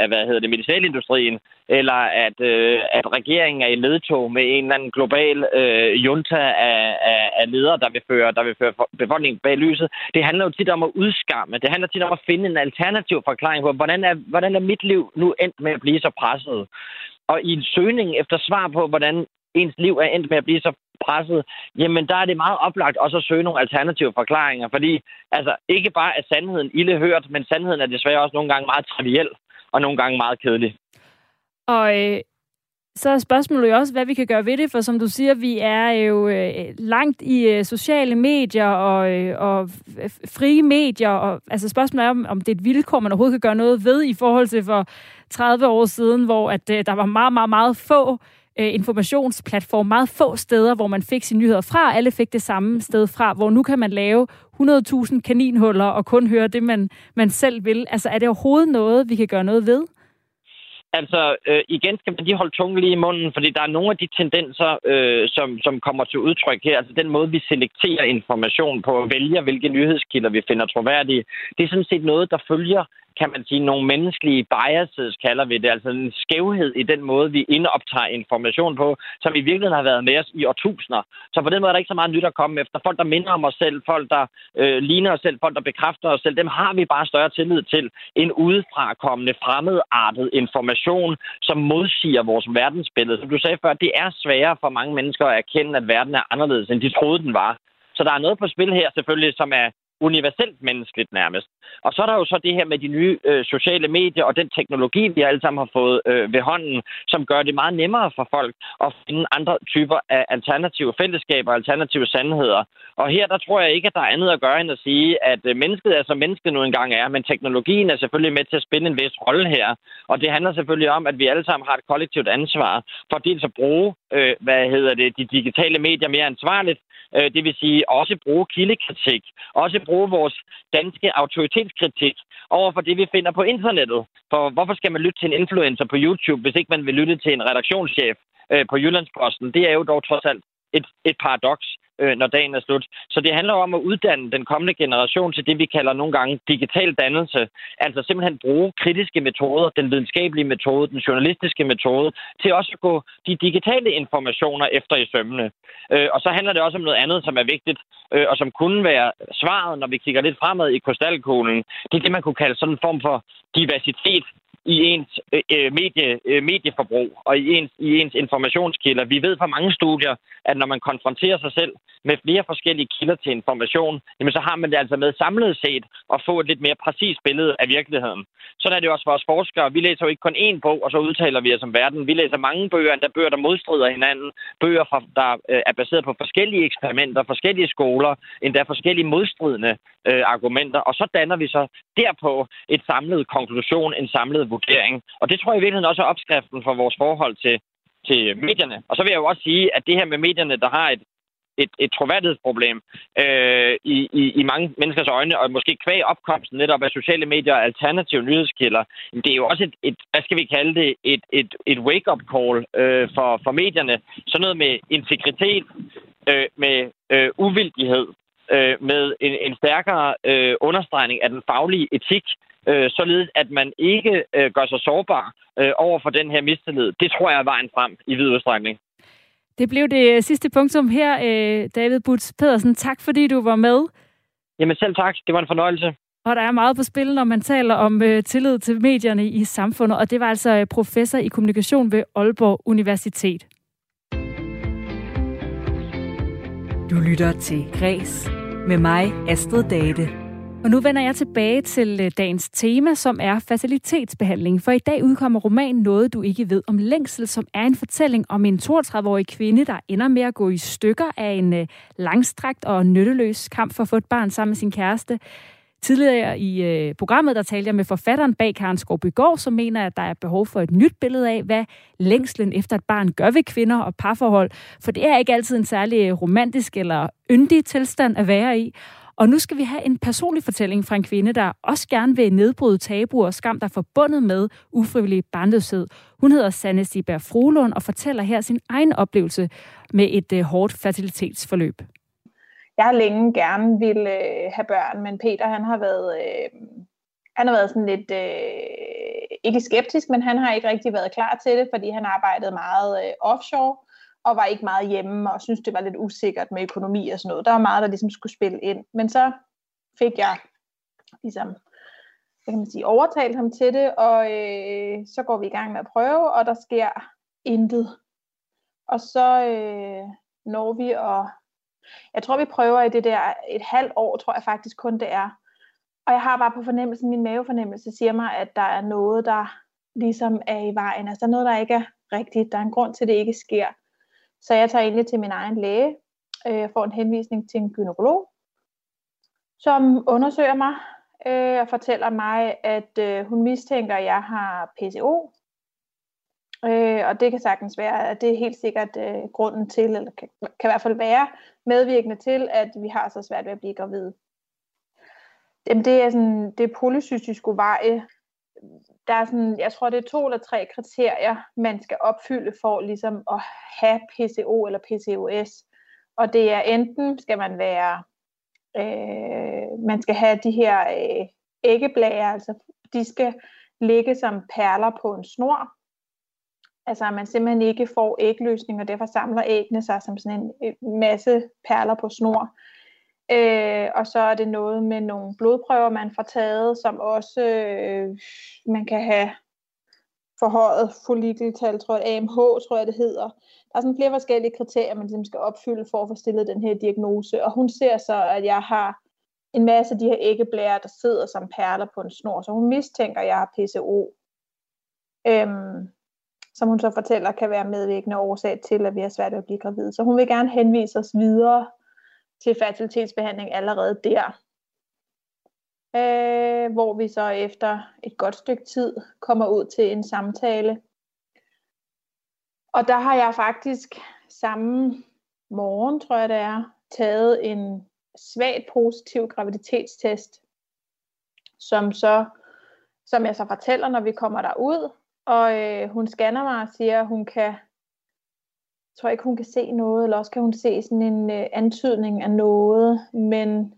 af hvad hedder det, medicinalindustrien, eller at, øh, at regeringen er i ledtog med en eller anden global øh, junta af, af, af ledere, der vil, føre, der vil føre befolkningen bag lyset. Det handler jo tit om at udskamme. Det handler tit om at finde en alternativ forklaring på, hvordan er, hvordan er mit liv nu endt med at blive så presset. Og i en søgning efter svar på, hvordan ens liv er endt med at blive så presset, jamen der er det meget oplagt også at søge nogle alternative forklaringer, fordi altså ikke bare er sandheden ille hørt, men sandheden er desværre også nogle gange meget triviel og nogle gange meget kedelig. Og øh, så er spørgsmålet jo også, hvad vi kan gøre ved det, for som du siger, vi er jo øh, langt i øh, sociale medier og, øh, og frie medier, og altså spørgsmålet er, om, om det er et vilkår, man overhovedet kan gøre noget ved i forhold til for 30 år siden, hvor at øh, der var meget, meget, meget få øh, informationsplatform, meget få steder, hvor man fik sine nyheder fra. Alle fik det samme sted fra, hvor nu kan man lave 100.000 kaninhuller og kun høre det, man, man selv vil. Altså er det overhovedet noget, vi kan gøre noget ved? Altså, øh, igen skal man lige holde tungen lige i munden, fordi der er nogle af de tendenser, øh, som, som kommer til udtryk her. Altså den måde, vi selekterer information på og vælger, hvilke nyhedskilder vi finder troværdige. Det er sådan set noget, der følger kan man sige, nogle menneskelige biases, kalder vi det, altså en skævhed i den måde, vi indoptager information på, som i virkeligheden har været med os i årtusinder. Så på den måde er der ikke så meget nyt at komme efter. Folk, der minder om os selv, folk, der øh, ligner os selv, folk, der bekræfter os selv, dem har vi bare større tillid til end udefrakommende, fremmedartet information, som modsiger vores verdensbillede. Som du sagde før, det er sværere for mange mennesker at erkende, at verden er anderledes, end de troede, den var. Så der er noget på spil her selvfølgelig, som er universelt menneskeligt nærmest. Og så er der jo så det her med de nye øh, sociale medier og den teknologi, vi alle sammen har fået øh, ved hånden, som gør det meget nemmere for folk at finde andre typer af alternative fællesskaber, alternative sandheder. Og her der tror jeg ikke, at der er andet at gøre end at sige, at øh, mennesket er som mennesket nu engang er, men teknologien er selvfølgelig med til at spille en vis rolle her. Og det handler selvfølgelig om, at vi alle sammen har et kollektivt ansvar for dels at bruge, øh, hvad hedder det, de digitale medier mere ansvarligt, øh, det vil sige også bruge kildekritik, også bruge vores danske autoritetskritik over for det, vi finder på internettet. For hvorfor skal man lytte til en influencer på YouTube, hvis ikke man vil lytte til en redaktionschef øh, på Jyllandsposten? Det er jo dog trods alt et, et paradoks, øh, når dagen er slut. Så det handler om at uddanne den kommende generation til det, vi kalder nogle gange digital dannelse. Altså simpelthen bruge kritiske metoder, den videnskabelige metode, den journalistiske metode, til også at gå de digitale informationer efter i sømmene. Øh, og så handler det også om noget andet, som er vigtigt, øh, og som kunne være svaret, når vi kigger lidt fremad i krystalkuglen. Det er det, man kunne kalde sådan en form for diversitet i ens øh, øh, medie, øh, medieforbrug og i ens, i ens informationskilder. Vi ved fra mange studier, at når man konfronterer sig selv med flere forskellige kilder til information, jamen så har man det altså med samlet set at få et lidt mere præcist billede af virkeligheden. Sådan er det også for os forskere. Vi læser jo ikke kun én bog, og så udtaler vi os om verden. Vi læser mange bøger, der bøger, der modstrider hinanden. Bøger, fra, der øh, er baseret på forskellige eksperimenter, forskellige skoler, endda forskellige modstridende øh, argumenter. Og så danner vi så derpå et samlet konklusion, en samlet vurdering. Og det tror jeg i virkeligheden også er opskriften for vores forhold til, til medierne. Og så vil jeg jo også sige, at det her med medierne, der har et et, et troværdighedsproblem øh, i, i, i mange menneskers øjne, og måske kvæg opkomsten netop af sociale medier og alternative nyhedskilder. Det er jo også et, et hvad skal vi kalde det, et, et, et wake-up call øh, for, for medierne. Sådan noget med integritet, øh, med øh, uvildighed, øh, med en, en stærkere øh, understregning af den faglige etik, øh, således at man ikke øh, gør sig sårbar øh, over for den her mistillid. Det tror jeg er vejen frem i vid udstrækning. Det blev det sidste punktum her, øh, David Butz Pedersen. Tak fordi du var med. Jamen selv tak. Det var en fornøjelse. Og der er meget på spil, når man taler om øh, tillid til medierne i samfundet, og det var altså øh, professor i kommunikation ved Aalborg Universitet. Du lytter til Græs med mig, Astrid Date. Og nu vender jeg tilbage til øh, dagens tema, som er facilitetsbehandling. For i dag udkommer romanen Noget, du ikke ved om længsel, som er en fortælling om en 32-årig kvinde, der ender med at gå i stykker af en øh, langstrakt og nytteløs kamp for at få et barn sammen med sin kæreste. Tidligere i øh, programmet, der talte jeg med forfatteren bag Karen Skovbygård, som mener, at der er behov for et nyt billede af, hvad længslen efter et barn gør ved kvinder og parforhold. For det er ikke altid en særlig øh, romantisk eller yndig tilstand at være i. Og nu skal vi have en personlig fortælling fra en kvinde, der også gerne vil nedbryde tabuer og skam, der er forbundet med ufrivillig barnløshed. Hun hedder Sanne Siberg Frolund og fortæller her sin egen oplevelse med et øh, hårdt fertilitetsforløb. Jeg har længe gerne ville øh, have børn, men Peter han har været, øh, han har været sådan lidt, øh, ikke skeptisk, men han har ikke rigtig været klar til det, fordi han arbejdede meget øh, offshore og var ikke meget hjemme, og synes det var lidt usikkert med økonomi og sådan noget. Der var meget, der ligesom skulle spille ind. Men så fik jeg ligesom, hvad kan man sige, overtalt ham til det, og øh, så går vi i gang med at prøve, og der sker intet. Og så øh, når vi og jeg tror, vi prøver i det der et halvt år, tror jeg faktisk kun det er. Og jeg har bare på fornemmelsen, min mavefornemmelse siger mig, at der er noget, der ligesom er i vejen. Altså der er noget, der ikke er rigtigt. Der er en grund til, at det ikke sker. Så jeg tager egentlig til min egen læge. Jeg får en henvisning til en gynekolog, som undersøger mig øh, og fortæller mig, at øh, hun mistænker, at jeg har PCO. Øh, og det kan sagtens være, at det er helt sikkert øh, grunden til, eller kan, kan i hvert fald være medvirkende til, at vi har så svært ved at blive gravide. Jamen, det er sådan, det polycystiske polycystisk ovarie. Der er sådan, jeg tror, det er to eller tre kriterier, man skal opfylde for ligesom at have PCO eller PCOS. Og det er enten skal man være, øh, man skal have de her øh, æggeblæger, altså de skal ligge som perler på en snor, Altså at man simpelthen ikke får ægløsning, og derfor samler æggene sig som sådan en masse perler på snor. Øh, og så er det noget med nogle blodprøver, man får taget, som også øh, man kan have forhøjet follikeltal, tror jeg, AMH, tror jeg det hedder. Der er sådan flere forskellige kriterier, man ligesom skal opfylde for at få stillet den her diagnose. Og hun ser så, at jeg har en masse af de her æggeblærer, der sidder som perler på en snor. Så hun mistænker, at jeg har PCO. Øhm, som hun så fortæller, kan være medvirkende årsag til, at vi har svært ved at blive gravide. Så hun vil gerne henvise os videre til fertilitetsbehandling allerede der. Øh, hvor vi så efter et godt stykke tid kommer ud til en samtale. Og der har jeg faktisk samme morgen, tror jeg det er, taget en svagt positiv graviditetstest, som så som jeg så fortæller, når vi kommer derud, og øh, hun scanner mig og siger, at hun kan, jeg tror ikke, hun kan se noget, eller også kan hun se sådan en øh, antydning af noget, men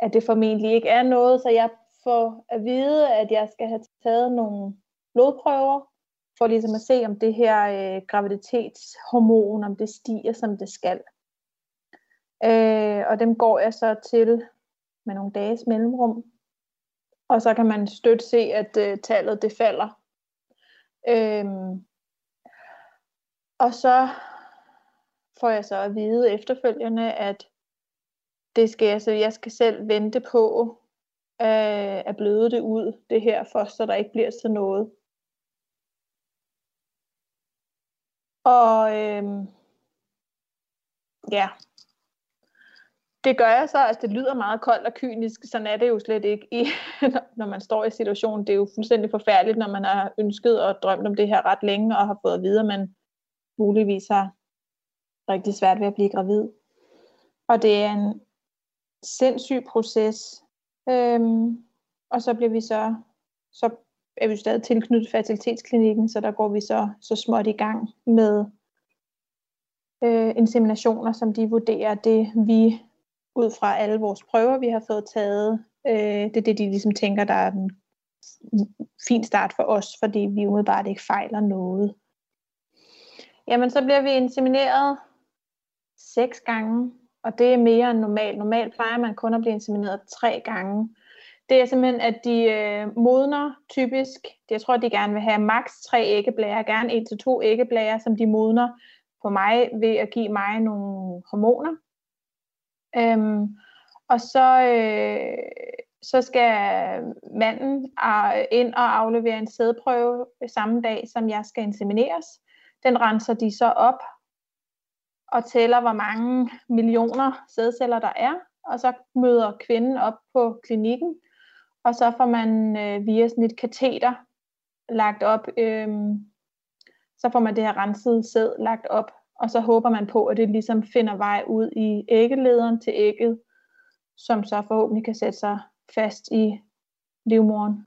at det formentlig ikke er noget, så jeg får at vide, at jeg skal have taget nogle blodprøver, for ligesom at se, om det her øh, graviditetshormon, om det stiger, som det skal. Øh, og dem går jeg så til med nogle dages mellemrum. Og så kan man støt se, at øh, tallet det falder Øhm, og så får jeg så at vide efterfølgende, at det skal jeg, så jeg skal selv vente på øh, at bløde det ud, det her foster, der ikke bliver til noget. Og øhm, ja, det gør jeg så, altså det lyder meget koldt og kynisk, sådan er det jo slet ikke, i, når man står i situationen. Det er jo fuldstændig forfærdeligt, når man har ønsket og drømt om det her ret længe, og har fået at vide, at man muligvis har rigtig svært ved at blive gravid. Og det er en sindssyg proces. Øhm, og så bliver vi så, så er vi stadig tilknyttet fertilitetsklinikken, så der går vi så, så småt i gang med øh, inseminationer, som de vurderer det, vi ud fra alle vores prøver, vi har fået taget, øh, det er det, de ligesom tænker, der er en fin start for os, fordi vi umiddelbart ikke fejler noget. Jamen, så bliver vi insemineret seks gange, og det er mere end normalt. Normalt plejer man kun at blive insemineret tre gange. Det er simpelthen, at de øh, modner typisk, jeg tror, de gerne vil have maks tre æggeblærer, gerne en til to æggeblærer, som de modner på mig ved at give mig nogle hormoner. Øhm, og så, øh, så skal manden ind og aflevere en sædprøve samme dag, som jeg skal insemineres. Den renser de så op og tæller, hvor mange millioner sædceller der er, og så møder kvinden op på klinikken, og så får man øh, via sådan et kateter lagt op, øh, så får man det her rensede sæd lagt op, og så håber man på, at det ligesom finder vej ud i æggelederen til ægget, som så forhåbentlig kan sætte sig fast i livmoren.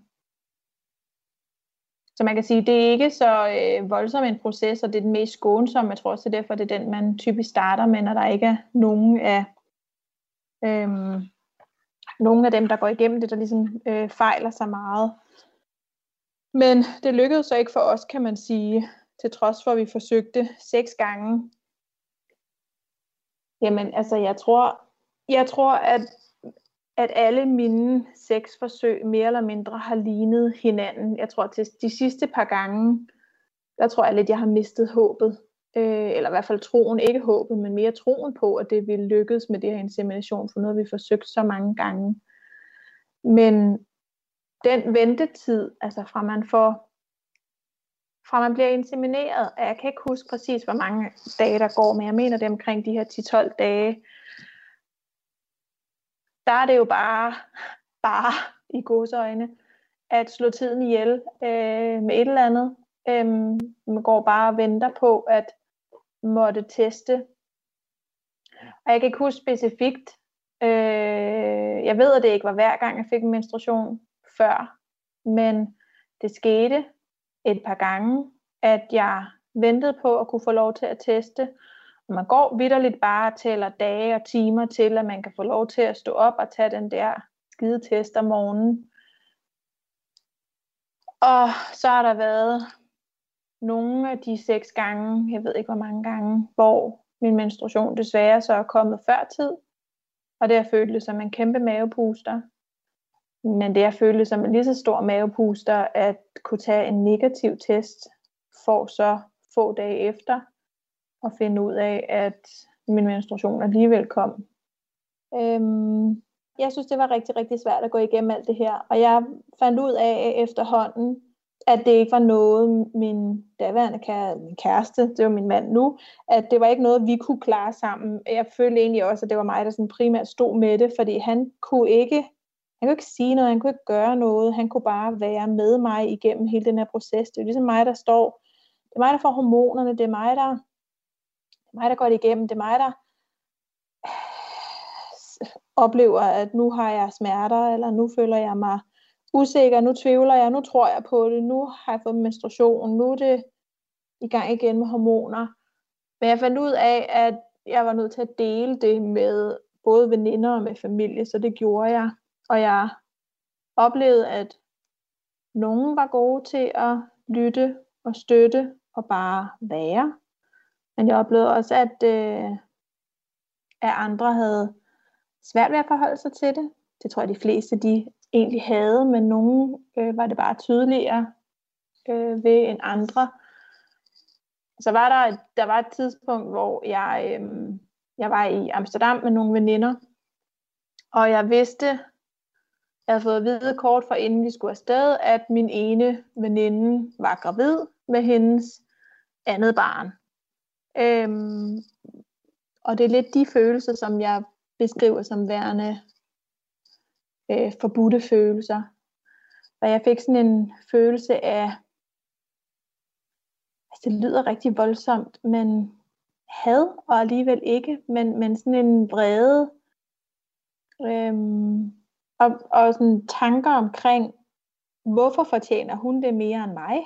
Så man kan sige, det er ikke så øh, voldsom en proces, og det er den mest skånsomme. Jeg tror også, det er derfor, det er den, man typisk starter med, når der ikke er nogen af, øh, nogen af dem, der går igennem det, der ligesom øh, fejler sig meget. Men det lykkedes så ikke for os, kan man sige, til trods for, at vi forsøgte seks gange. Jamen, altså, jeg tror, jeg tror, at at alle mine seks forsøg mere eller mindre har lignet hinanden. Jeg tror til de sidste par gange, der tror jeg lidt, jeg har mistet håbet. Øh, eller i hvert fald troen, ikke håbet, men mere troen på, at det ville lykkes med det her insemination, for nu har vi forsøgt så mange gange. Men den ventetid, altså fra man får fra man bliver insemineret, jeg kan ikke huske præcis, hvor mange dage der går, men jeg mener det omkring de her 10-12 dage, der er det jo bare, bare i godsøjne, at slå tiden ihjel øh, med et eller andet. Øh, man går bare og venter på at måtte teste. Og jeg kan ikke huske specifikt, øh, jeg ved, at det ikke var hver gang, jeg fik en menstruation før, men det skete et par gange, at jeg ventede på at kunne få lov til at teste, og man går vidderligt bare og tæller dage og timer til, at man kan få lov til at stå op og tage den der skide test om morgenen. Og så har der været nogle af de seks gange, jeg ved ikke hvor mange gange, hvor min menstruation desværre så er kommet før tid. Og det har føltes som en kæmpe mavepuster. Men det jeg følte som en lige så stor mavepuster at kunne tage en negativ test for så få dage efter at finde ud af, at min menstruation alligevel kom. Øhm, jeg synes, det var rigtig, rigtig svært at gå igennem alt det her. Og jeg fandt ud af efterhånden, at det ikke var noget, min daværende kære, min kæreste, det var min mand nu, at det var ikke noget, vi kunne klare sammen. Jeg følte egentlig også, at det var mig, der sådan primært stod med det, fordi han kunne ikke, han kunne ikke sige noget, han kunne ikke gøre noget, han kunne bare være med mig igennem hele den her proces. Det er ligesom mig, der står, det er mig, der får hormonerne, det er mig, der det er mig, der går det igennem. Det er mig, der oplever, at nu har jeg smerter, eller nu føler jeg mig usikker, nu tvivler jeg, nu tror jeg på det, nu har jeg fået menstruation, nu er det i gang igen med hormoner. Men jeg fandt ud af, at jeg var nødt til at dele det med både veninder og med familie, så det gjorde jeg. Og jeg oplevede, at nogen var gode til at lytte og støtte og bare være. Men jeg oplevede også, at, øh, at andre havde svært ved at forholde sig til det. Det tror jeg, de fleste de egentlig havde, men nogen øh, var det bare tydeligere øh, ved end andre. Så var der, der var et tidspunkt, hvor jeg, øh, jeg var i Amsterdam med nogle veninder, og jeg vidste, jeg havde fået at vide kort for inden vi skulle afsted, at min ene veninde var gravid med hendes andet barn. Øhm, og det er lidt de følelser, som jeg beskriver som værende øh, forbudte følelser. Og jeg fik sådan en følelse af, altså det lyder rigtig voldsomt, men had, og alligevel ikke, men, men sådan en vrede, øhm, og, og sådan tanker omkring, hvorfor fortjener hun det mere end mig?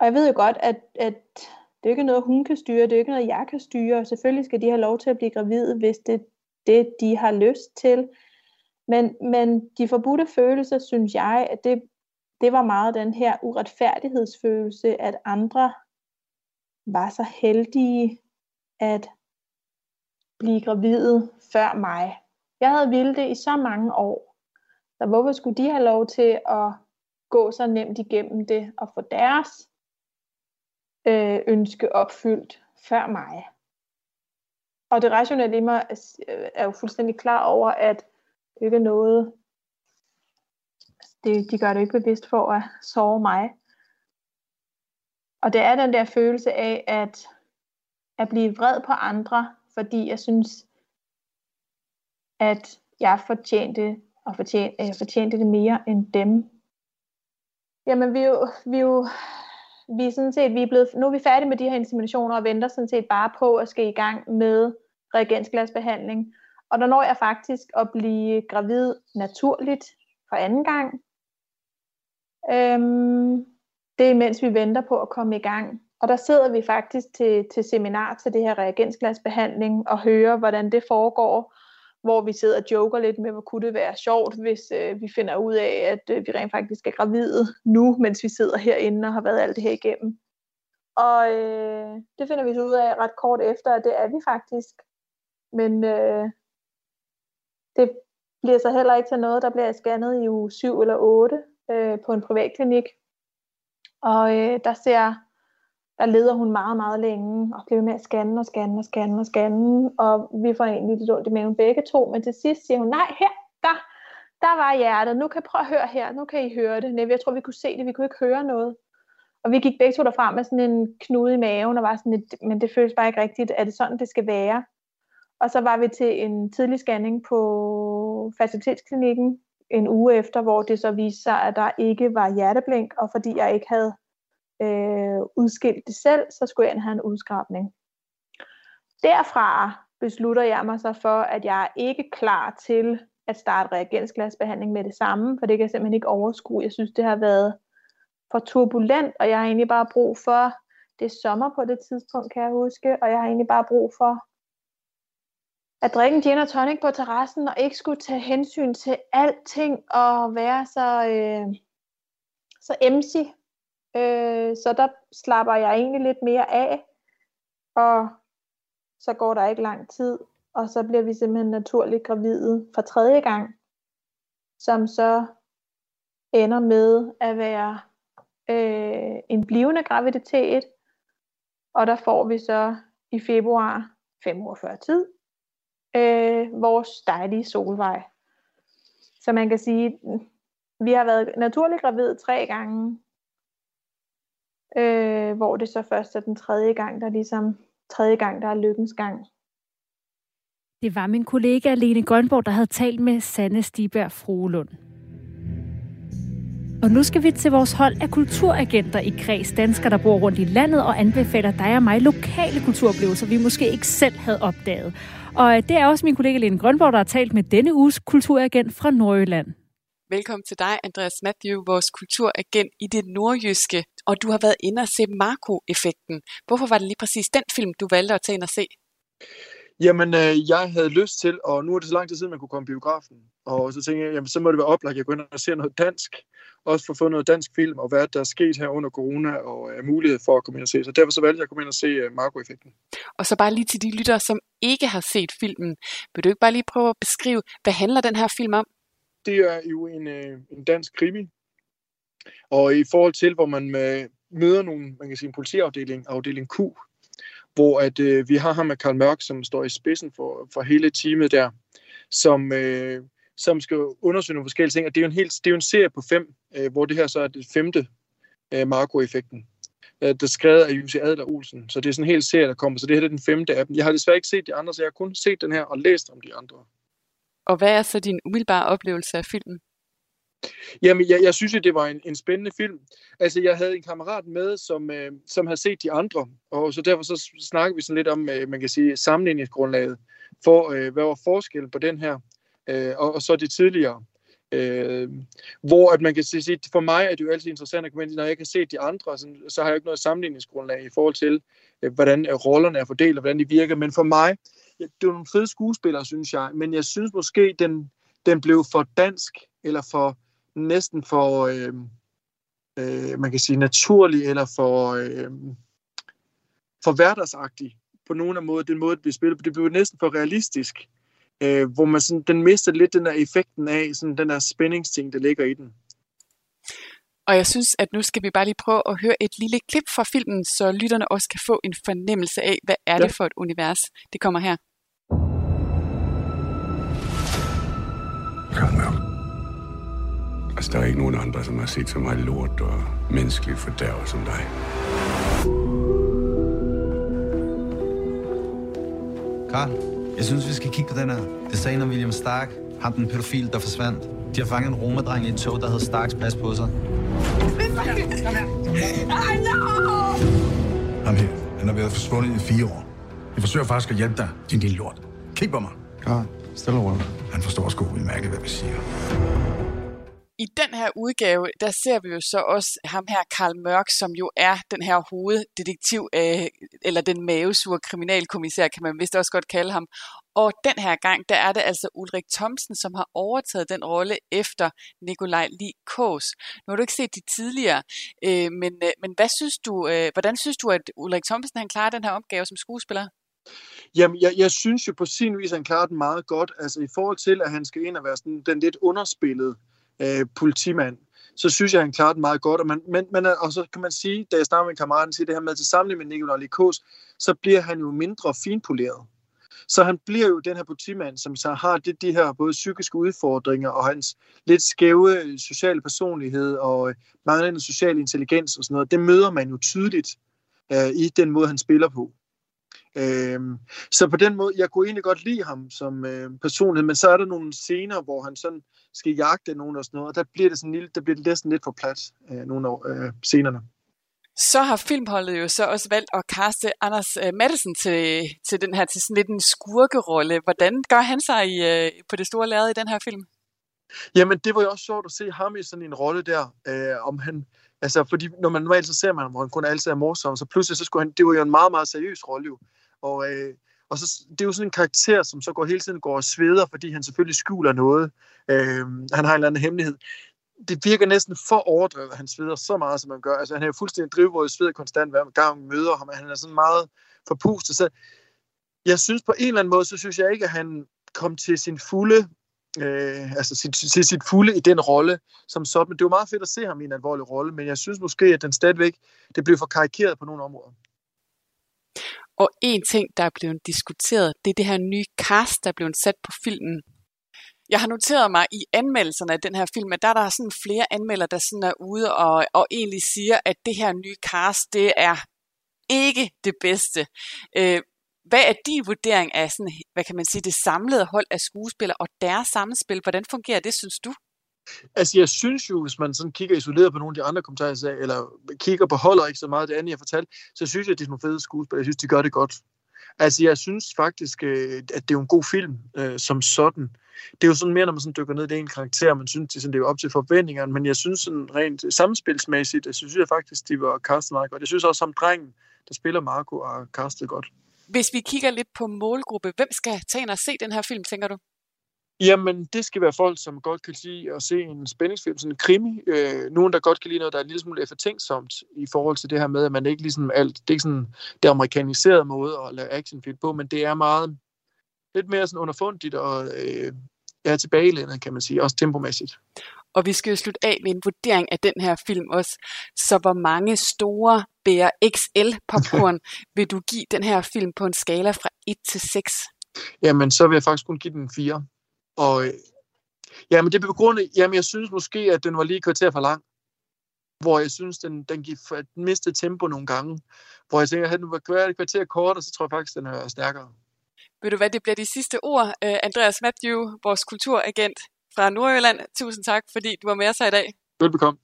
Og jeg ved jo godt, at, at det er ikke noget, hun kan styre, det er ikke noget, jeg kan styre, og selvfølgelig skal de have lov til at blive gravide, hvis det er det, de har lyst til. Men, men de forbudte følelser, synes jeg, at det, det var meget den her uretfærdighedsfølelse, at andre var så heldige at blive gravide før mig. Jeg havde ville det i så mange år. Så hvorfor skulle de have lov til at gå så nemt igennem det og få deres øh, ønske opfyldt før mig? Og det rationelle i mig er øh, jo fuldstændig klar over, at det ikke er noget, det, de gør det ikke bevidst for at sove mig. Og det er den der følelse af at, at blive vred på andre, fordi jeg synes, at jeg fortjente, og fortjente, jeg øh, fortjente det mere end dem. Jamen, vi er jo, vi er jo vi er sådan set, vi er blevet, nu er vi færdige med de her inseminationer og venter sådan set bare på at skal i gang med reagensglasbehandling. Og der når jeg faktisk at blive gravid naturligt for anden gang. Øhm, det er mens vi venter på at komme i gang. Og der sidder vi faktisk til, til seminar til det her reagensglasbehandling og hører, hvordan det foregår, hvor vi sidder og joker lidt med, hvor kunne det være sjovt, hvis øh, vi finder ud af, at øh, vi rent faktisk er gravide nu, mens vi sidder herinde og har været alt det her igennem. Og øh, det finder vi så ud af ret kort efter, at det er vi faktisk. Men øh, det bliver så heller ikke til noget, der bliver scannet i uge 7 eller 8 øh, på en privatklinik. Og øh, der ser der leder hun meget, meget længe, og bliver med at scanne og scanne og scanne og scanne, og vi får egentlig lidt ondt i maven begge to, men til sidst siger hun, nej, her, der, der var hjertet, nu kan prøve at høre her, nu kan I høre det. Nej, jeg tror, vi kunne se det, vi kunne ikke høre noget. Og vi gik begge to derfra med sådan en knude i maven, og var sådan lidt, men det føles bare ikke rigtigt, er det sådan, det skal være? Og så var vi til en tidlig scanning på facilitetsklinikken en uge efter, hvor det så viste sig, at der ikke var hjerteblink, og fordi jeg ikke havde øh, udskilt det selv, så skulle jeg have en udskrabning. Derfra beslutter jeg mig så for, at jeg er ikke klar til at starte reagensglasbehandling med det samme, for det kan jeg simpelthen ikke overskue. Jeg synes, det har været for turbulent, og jeg har egentlig bare brug for, det er sommer på det tidspunkt, kan jeg huske, og jeg har egentlig bare brug for at drikke en gin og tonic på terrassen, og ikke skulle tage hensyn til alting, og være så, øh, så emsig Øh, så der slapper jeg egentlig lidt mere af, og så går der ikke lang tid, og så bliver vi simpelthen naturligt gravide for tredje gang, som så ender med at være øh, en blivende graviditet, og der får vi så i februar, fem uger før tid, øh, vores dejlige solvej. Så man kan sige, vi har været naturligt gravid tre gange, øh, hvor det så først er den tredje gang, der ligesom tredje gang, der er lykkens gang. Det var min kollega Lene Grønborg, der havde talt med Sanne Stiberg Frohlund. Og nu skal vi til vores hold af kulturagenter i kreds danskere, der bor rundt i landet og anbefaler dig og mig lokale kulturoplevelser, vi måske ikke selv havde opdaget. Og det er også min kollega Lene Grønborg, der har talt med denne uges kulturagent fra Nordjylland. Velkommen til dig, Andreas Matthew, vores kulturagent i det nordjyske. Og du har været inde og se Marco-effekten. Hvorfor var det lige præcis den film, du valgte at tage ind og se? Jamen, øh, jeg havde lyst til, og nu er det så lang tid siden, man kunne komme i biografen. Og så tænkte jeg, jamen, så må det være oplagt, at jeg går ind og ser noget dansk. Også for at få noget dansk film, og hvad der er sket her under corona, og øh, mulighed for at komme ind og se. Så derfor så valgte jeg at komme ind og se øh, Marco-effekten. Og så bare lige til de lyttere, som ikke har set filmen. Vil du ikke bare lige prøve at beskrive, hvad handler den her film om? Det er jo en, øh, en dansk krimi, og i forhold til, hvor man øh, møder nogle, man kan sige, en politiafdeling, afdeling Q, hvor at, øh, vi har ham med Karl Mørk, som står i spidsen for, for hele teamet der, som, øh, som skal undersøge nogle forskellige ting. Og det er jo en, helt, det er jo en serie på fem, øh, hvor det her så er det femte øh, Marco-effekten. Øh, der er skrevet af Jussi Adler Olsen. Så det er sådan en hel serie, der kommer. Så det her er den femte af dem. Jeg har desværre ikke set de andre, så jeg har kun set den her og læst om de andre. Og hvad er så din umiddelbare oplevelse af filmen? Jamen, jeg, jeg synes jo, det var en, en spændende film. Altså, jeg havde en kammerat med, som, øh, som havde set de andre, og så derfor så snakkede vi sådan lidt om, øh, man kan sige, sammenligningsgrundlaget for, øh, hvad var forskellen på den her, øh, og, og så de tidligere. Øh, hvor at man kan sige, for mig er det jo altid interessant at komme ind, når jeg kan se de andre, så, så har jeg ikke noget sammenligningsgrundlag i forhold til, øh, hvordan øh, rollerne er fordelt, og hvordan de virker. Men for mig, ja, det er nogle fede skuespillere, synes jeg, men jeg synes måske, den, den blev for dansk, eller for næsten for, øh, øh, man kan sige, naturlig, eller for, øh, for hverdagsagtig på nogle af måder, den måde, det blev spillet på. Det blev næsten for realistisk øh, hvor man sådan, den mister lidt den der effekten af, sådan den der spændingsting, der ligger i den. Og jeg synes, at nu skal vi bare lige prøve at høre et lille klip fra filmen, så lytterne også kan få en fornemmelse af, hvad er ja. det for et univers. Det kommer her. Kom med. Altså, der er ikke nogen andre, som har set så meget lort og menneskelig fordærv som dig. Karl, jeg synes, vi skal kigge på den her. Det sagde en William Stark, ham den pædofil, der forsvandt. De har fanget en romerdreng i et tog, der hed Starks pas på sig. Ham her, han har været forsvundet i fire år. Jeg forsøger faktisk at hjælpe dig, din lille lort. Kig på mig. Klar, stille og Han forstår sgu udmærket, hvad vi siger. I den her udgave, der ser vi jo så også ham her, Karl Mørk, som jo er den her hoveddetektiv, øh, eller den mavesure kriminalkommissær, kan man vist også godt kalde ham. Og den her gang, der er det altså Ulrik Thomsen, som har overtaget den rolle efter Nikolaj Lee Kås. Nu har du ikke set de tidligere, øh, men, øh, men hvad synes du, øh, hvordan synes du, at Ulrik Thomsen han klarer den her opgave som skuespiller? Jamen, jeg, jeg synes jo på sin vis, at han klarer den meget godt. Altså i forhold til, at han skal ind og være sådan, den lidt underspillede øh, politimand, så synes jeg, han klarer den meget godt. Og, man, men, men, og så kan man sige, da jeg snakker med kammeraten til det her med til sammenligning med Nikolaj Likos, så bliver han jo mindre finpoleret. Så han bliver jo den her politimand, som så har det, de her både psykiske udfordringer og hans lidt skæve øh, sociale personlighed og øh, manglende social intelligens og sådan noget. Det møder man jo tydeligt øh, i den måde, han spiller på. Øhm, så på den måde, jeg kunne egentlig godt lide ham som øh, personlighed, men så er der nogle scener, hvor han sådan skal jagte nogen og sådan noget, og der bliver det sådan lille, der bliver det næsten lidt for plat, øh, nogle af øh, scenerne. Så har filmholdet jo så også valgt at kaste Anders øh, Madsen til, til den her til sådan lidt en skurkerolle. Hvordan gør han sig i, øh, på det store lærred i den her film? Jamen, det var jo også sjovt at se ham i sådan en rolle der, øh, om han, altså, fordi når man normalt så ser man, hvor han kun altid er morsom, så pludselig så skulle han, det var jo en meget, meget seriøs rolle jo. Og, øh, og så, det er jo sådan en karakter, som så går hele tiden går og sveder, fordi han selvfølgelig skjuler noget. Øh, han har en eller anden hemmelighed. Det virker næsten for overdrevet, at han sveder så meget, som han gør. Altså, han er jo fuldstændig drivvåd sveder konstant, hver gang vi møder ham. Han er sådan meget forpustet. Så jeg synes på en eller anden måde, så synes jeg ikke, at han kom til sin fulde øh, altså sit, til sit fulde i den rolle som sådan. Men det var meget fedt at se ham i en alvorlig rolle, men jeg synes måske, at den stadigvæk, det blev for karikeret på nogle områder. Og en ting, der er blevet diskuteret, det er det her nye cast, der er blevet sat på filmen. Jeg har noteret mig i anmeldelserne af den her film, at der, der er sådan flere anmelder, der sådan er ude og, og egentlig siger, at det her nye cast, det er ikke det bedste. Øh, hvad er din vurdering af sådan, hvad kan man sige, det samlede hold af skuespillere og deres samspil? Hvordan fungerer det, synes du? Altså, jeg synes jo, hvis man sådan kigger isoleret på nogle af de andre kommentarer, eller kigger på holder ikke så meget det andet, jeg fortalte, så synes jeg, at det er nogle fede skuespillere. Jeg synes, de gør det godt. Altså, jeg synes faktisk, øh, at det er en god film øh, som sådan. Det er jo sådan mere, når man sådan dykker ned i det ene karakter, man synes, det, sådan, det er op til forventningerne, men jeg synes sådan rent samspilsmæssigt, øh, jeg synes jeg faktisk, de var castet meget godt. Jeg synes også, som drengen, der spiller Marco, er castet godt. Hvis vi kigger lidt på målgruppe, hvem skal tage ind og se den her film, tænker du? Jamen, det skal være folk, som godt kan lide at se en spændingsfilm, sådan en krimi. Øh, nogen, der godt kan lide noget, der er en lille smule eftertænksomt i forhold til det her med, at man ikke ligesom alt, det er ikke sådan det amerikaniserede måde at lave actionfilm på, men det er meget lidt mere sådan underfundigt og øh, er tilbagelændet, kan man sige, også tempomæssigt. Og vi skal jo slutte af med en vurdering af den her film også. Så hvor mange store bære XL popcorn vil du give den her film på en skala fra 1 til 6? Jamen, så vil jeg faktisk kun give den 4. Og øh, jamen, det er begrundet, jamen, jeg synes måske, at den var lige kvarter for lang. Hvor jeg synes, den, den gik for, den mistede tempo nogle gange. Hvor jeg tænker, at den var et kvarter kort, og så tror jeg faktisk, den er stærkere. Ved du hvad, det bliver de sidste ord. Uh, Andreas Matthew, vores kulturagent. fra Nordjylland. Tusind tak, fordi du var med os her i dag. Velbekomme.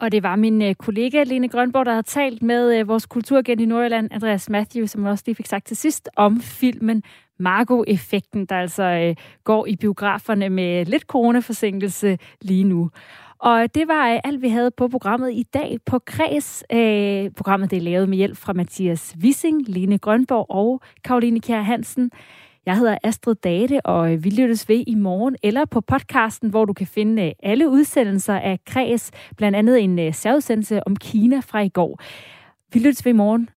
Og det var min øh, kollega Lene Grønborg, der har talt med øh, vores kulturagent i Nordjylland, Andreas Matthew, som også lige fik sagt til sidst om filmen Margo-effekten, der altså øh, går i biograferne med lidt coronaforsinkelse lige nu. Og det var øh, alt, vi havde på programmet i dag på Kreds. Øh, programmet det er lavet med hjælp fra Mathias Wissing, Lene Grønborg og Karoline Kjær Hansen. Jeg hedder Astrid Date, og øh, vi lyttes ved i morgen eller på podcasten, hvor du kan finde øh, alle udsendelser af Kreds, blandt andet en øh, særudsendelse om Kina fra i går. Vi lyttes ved i morgen.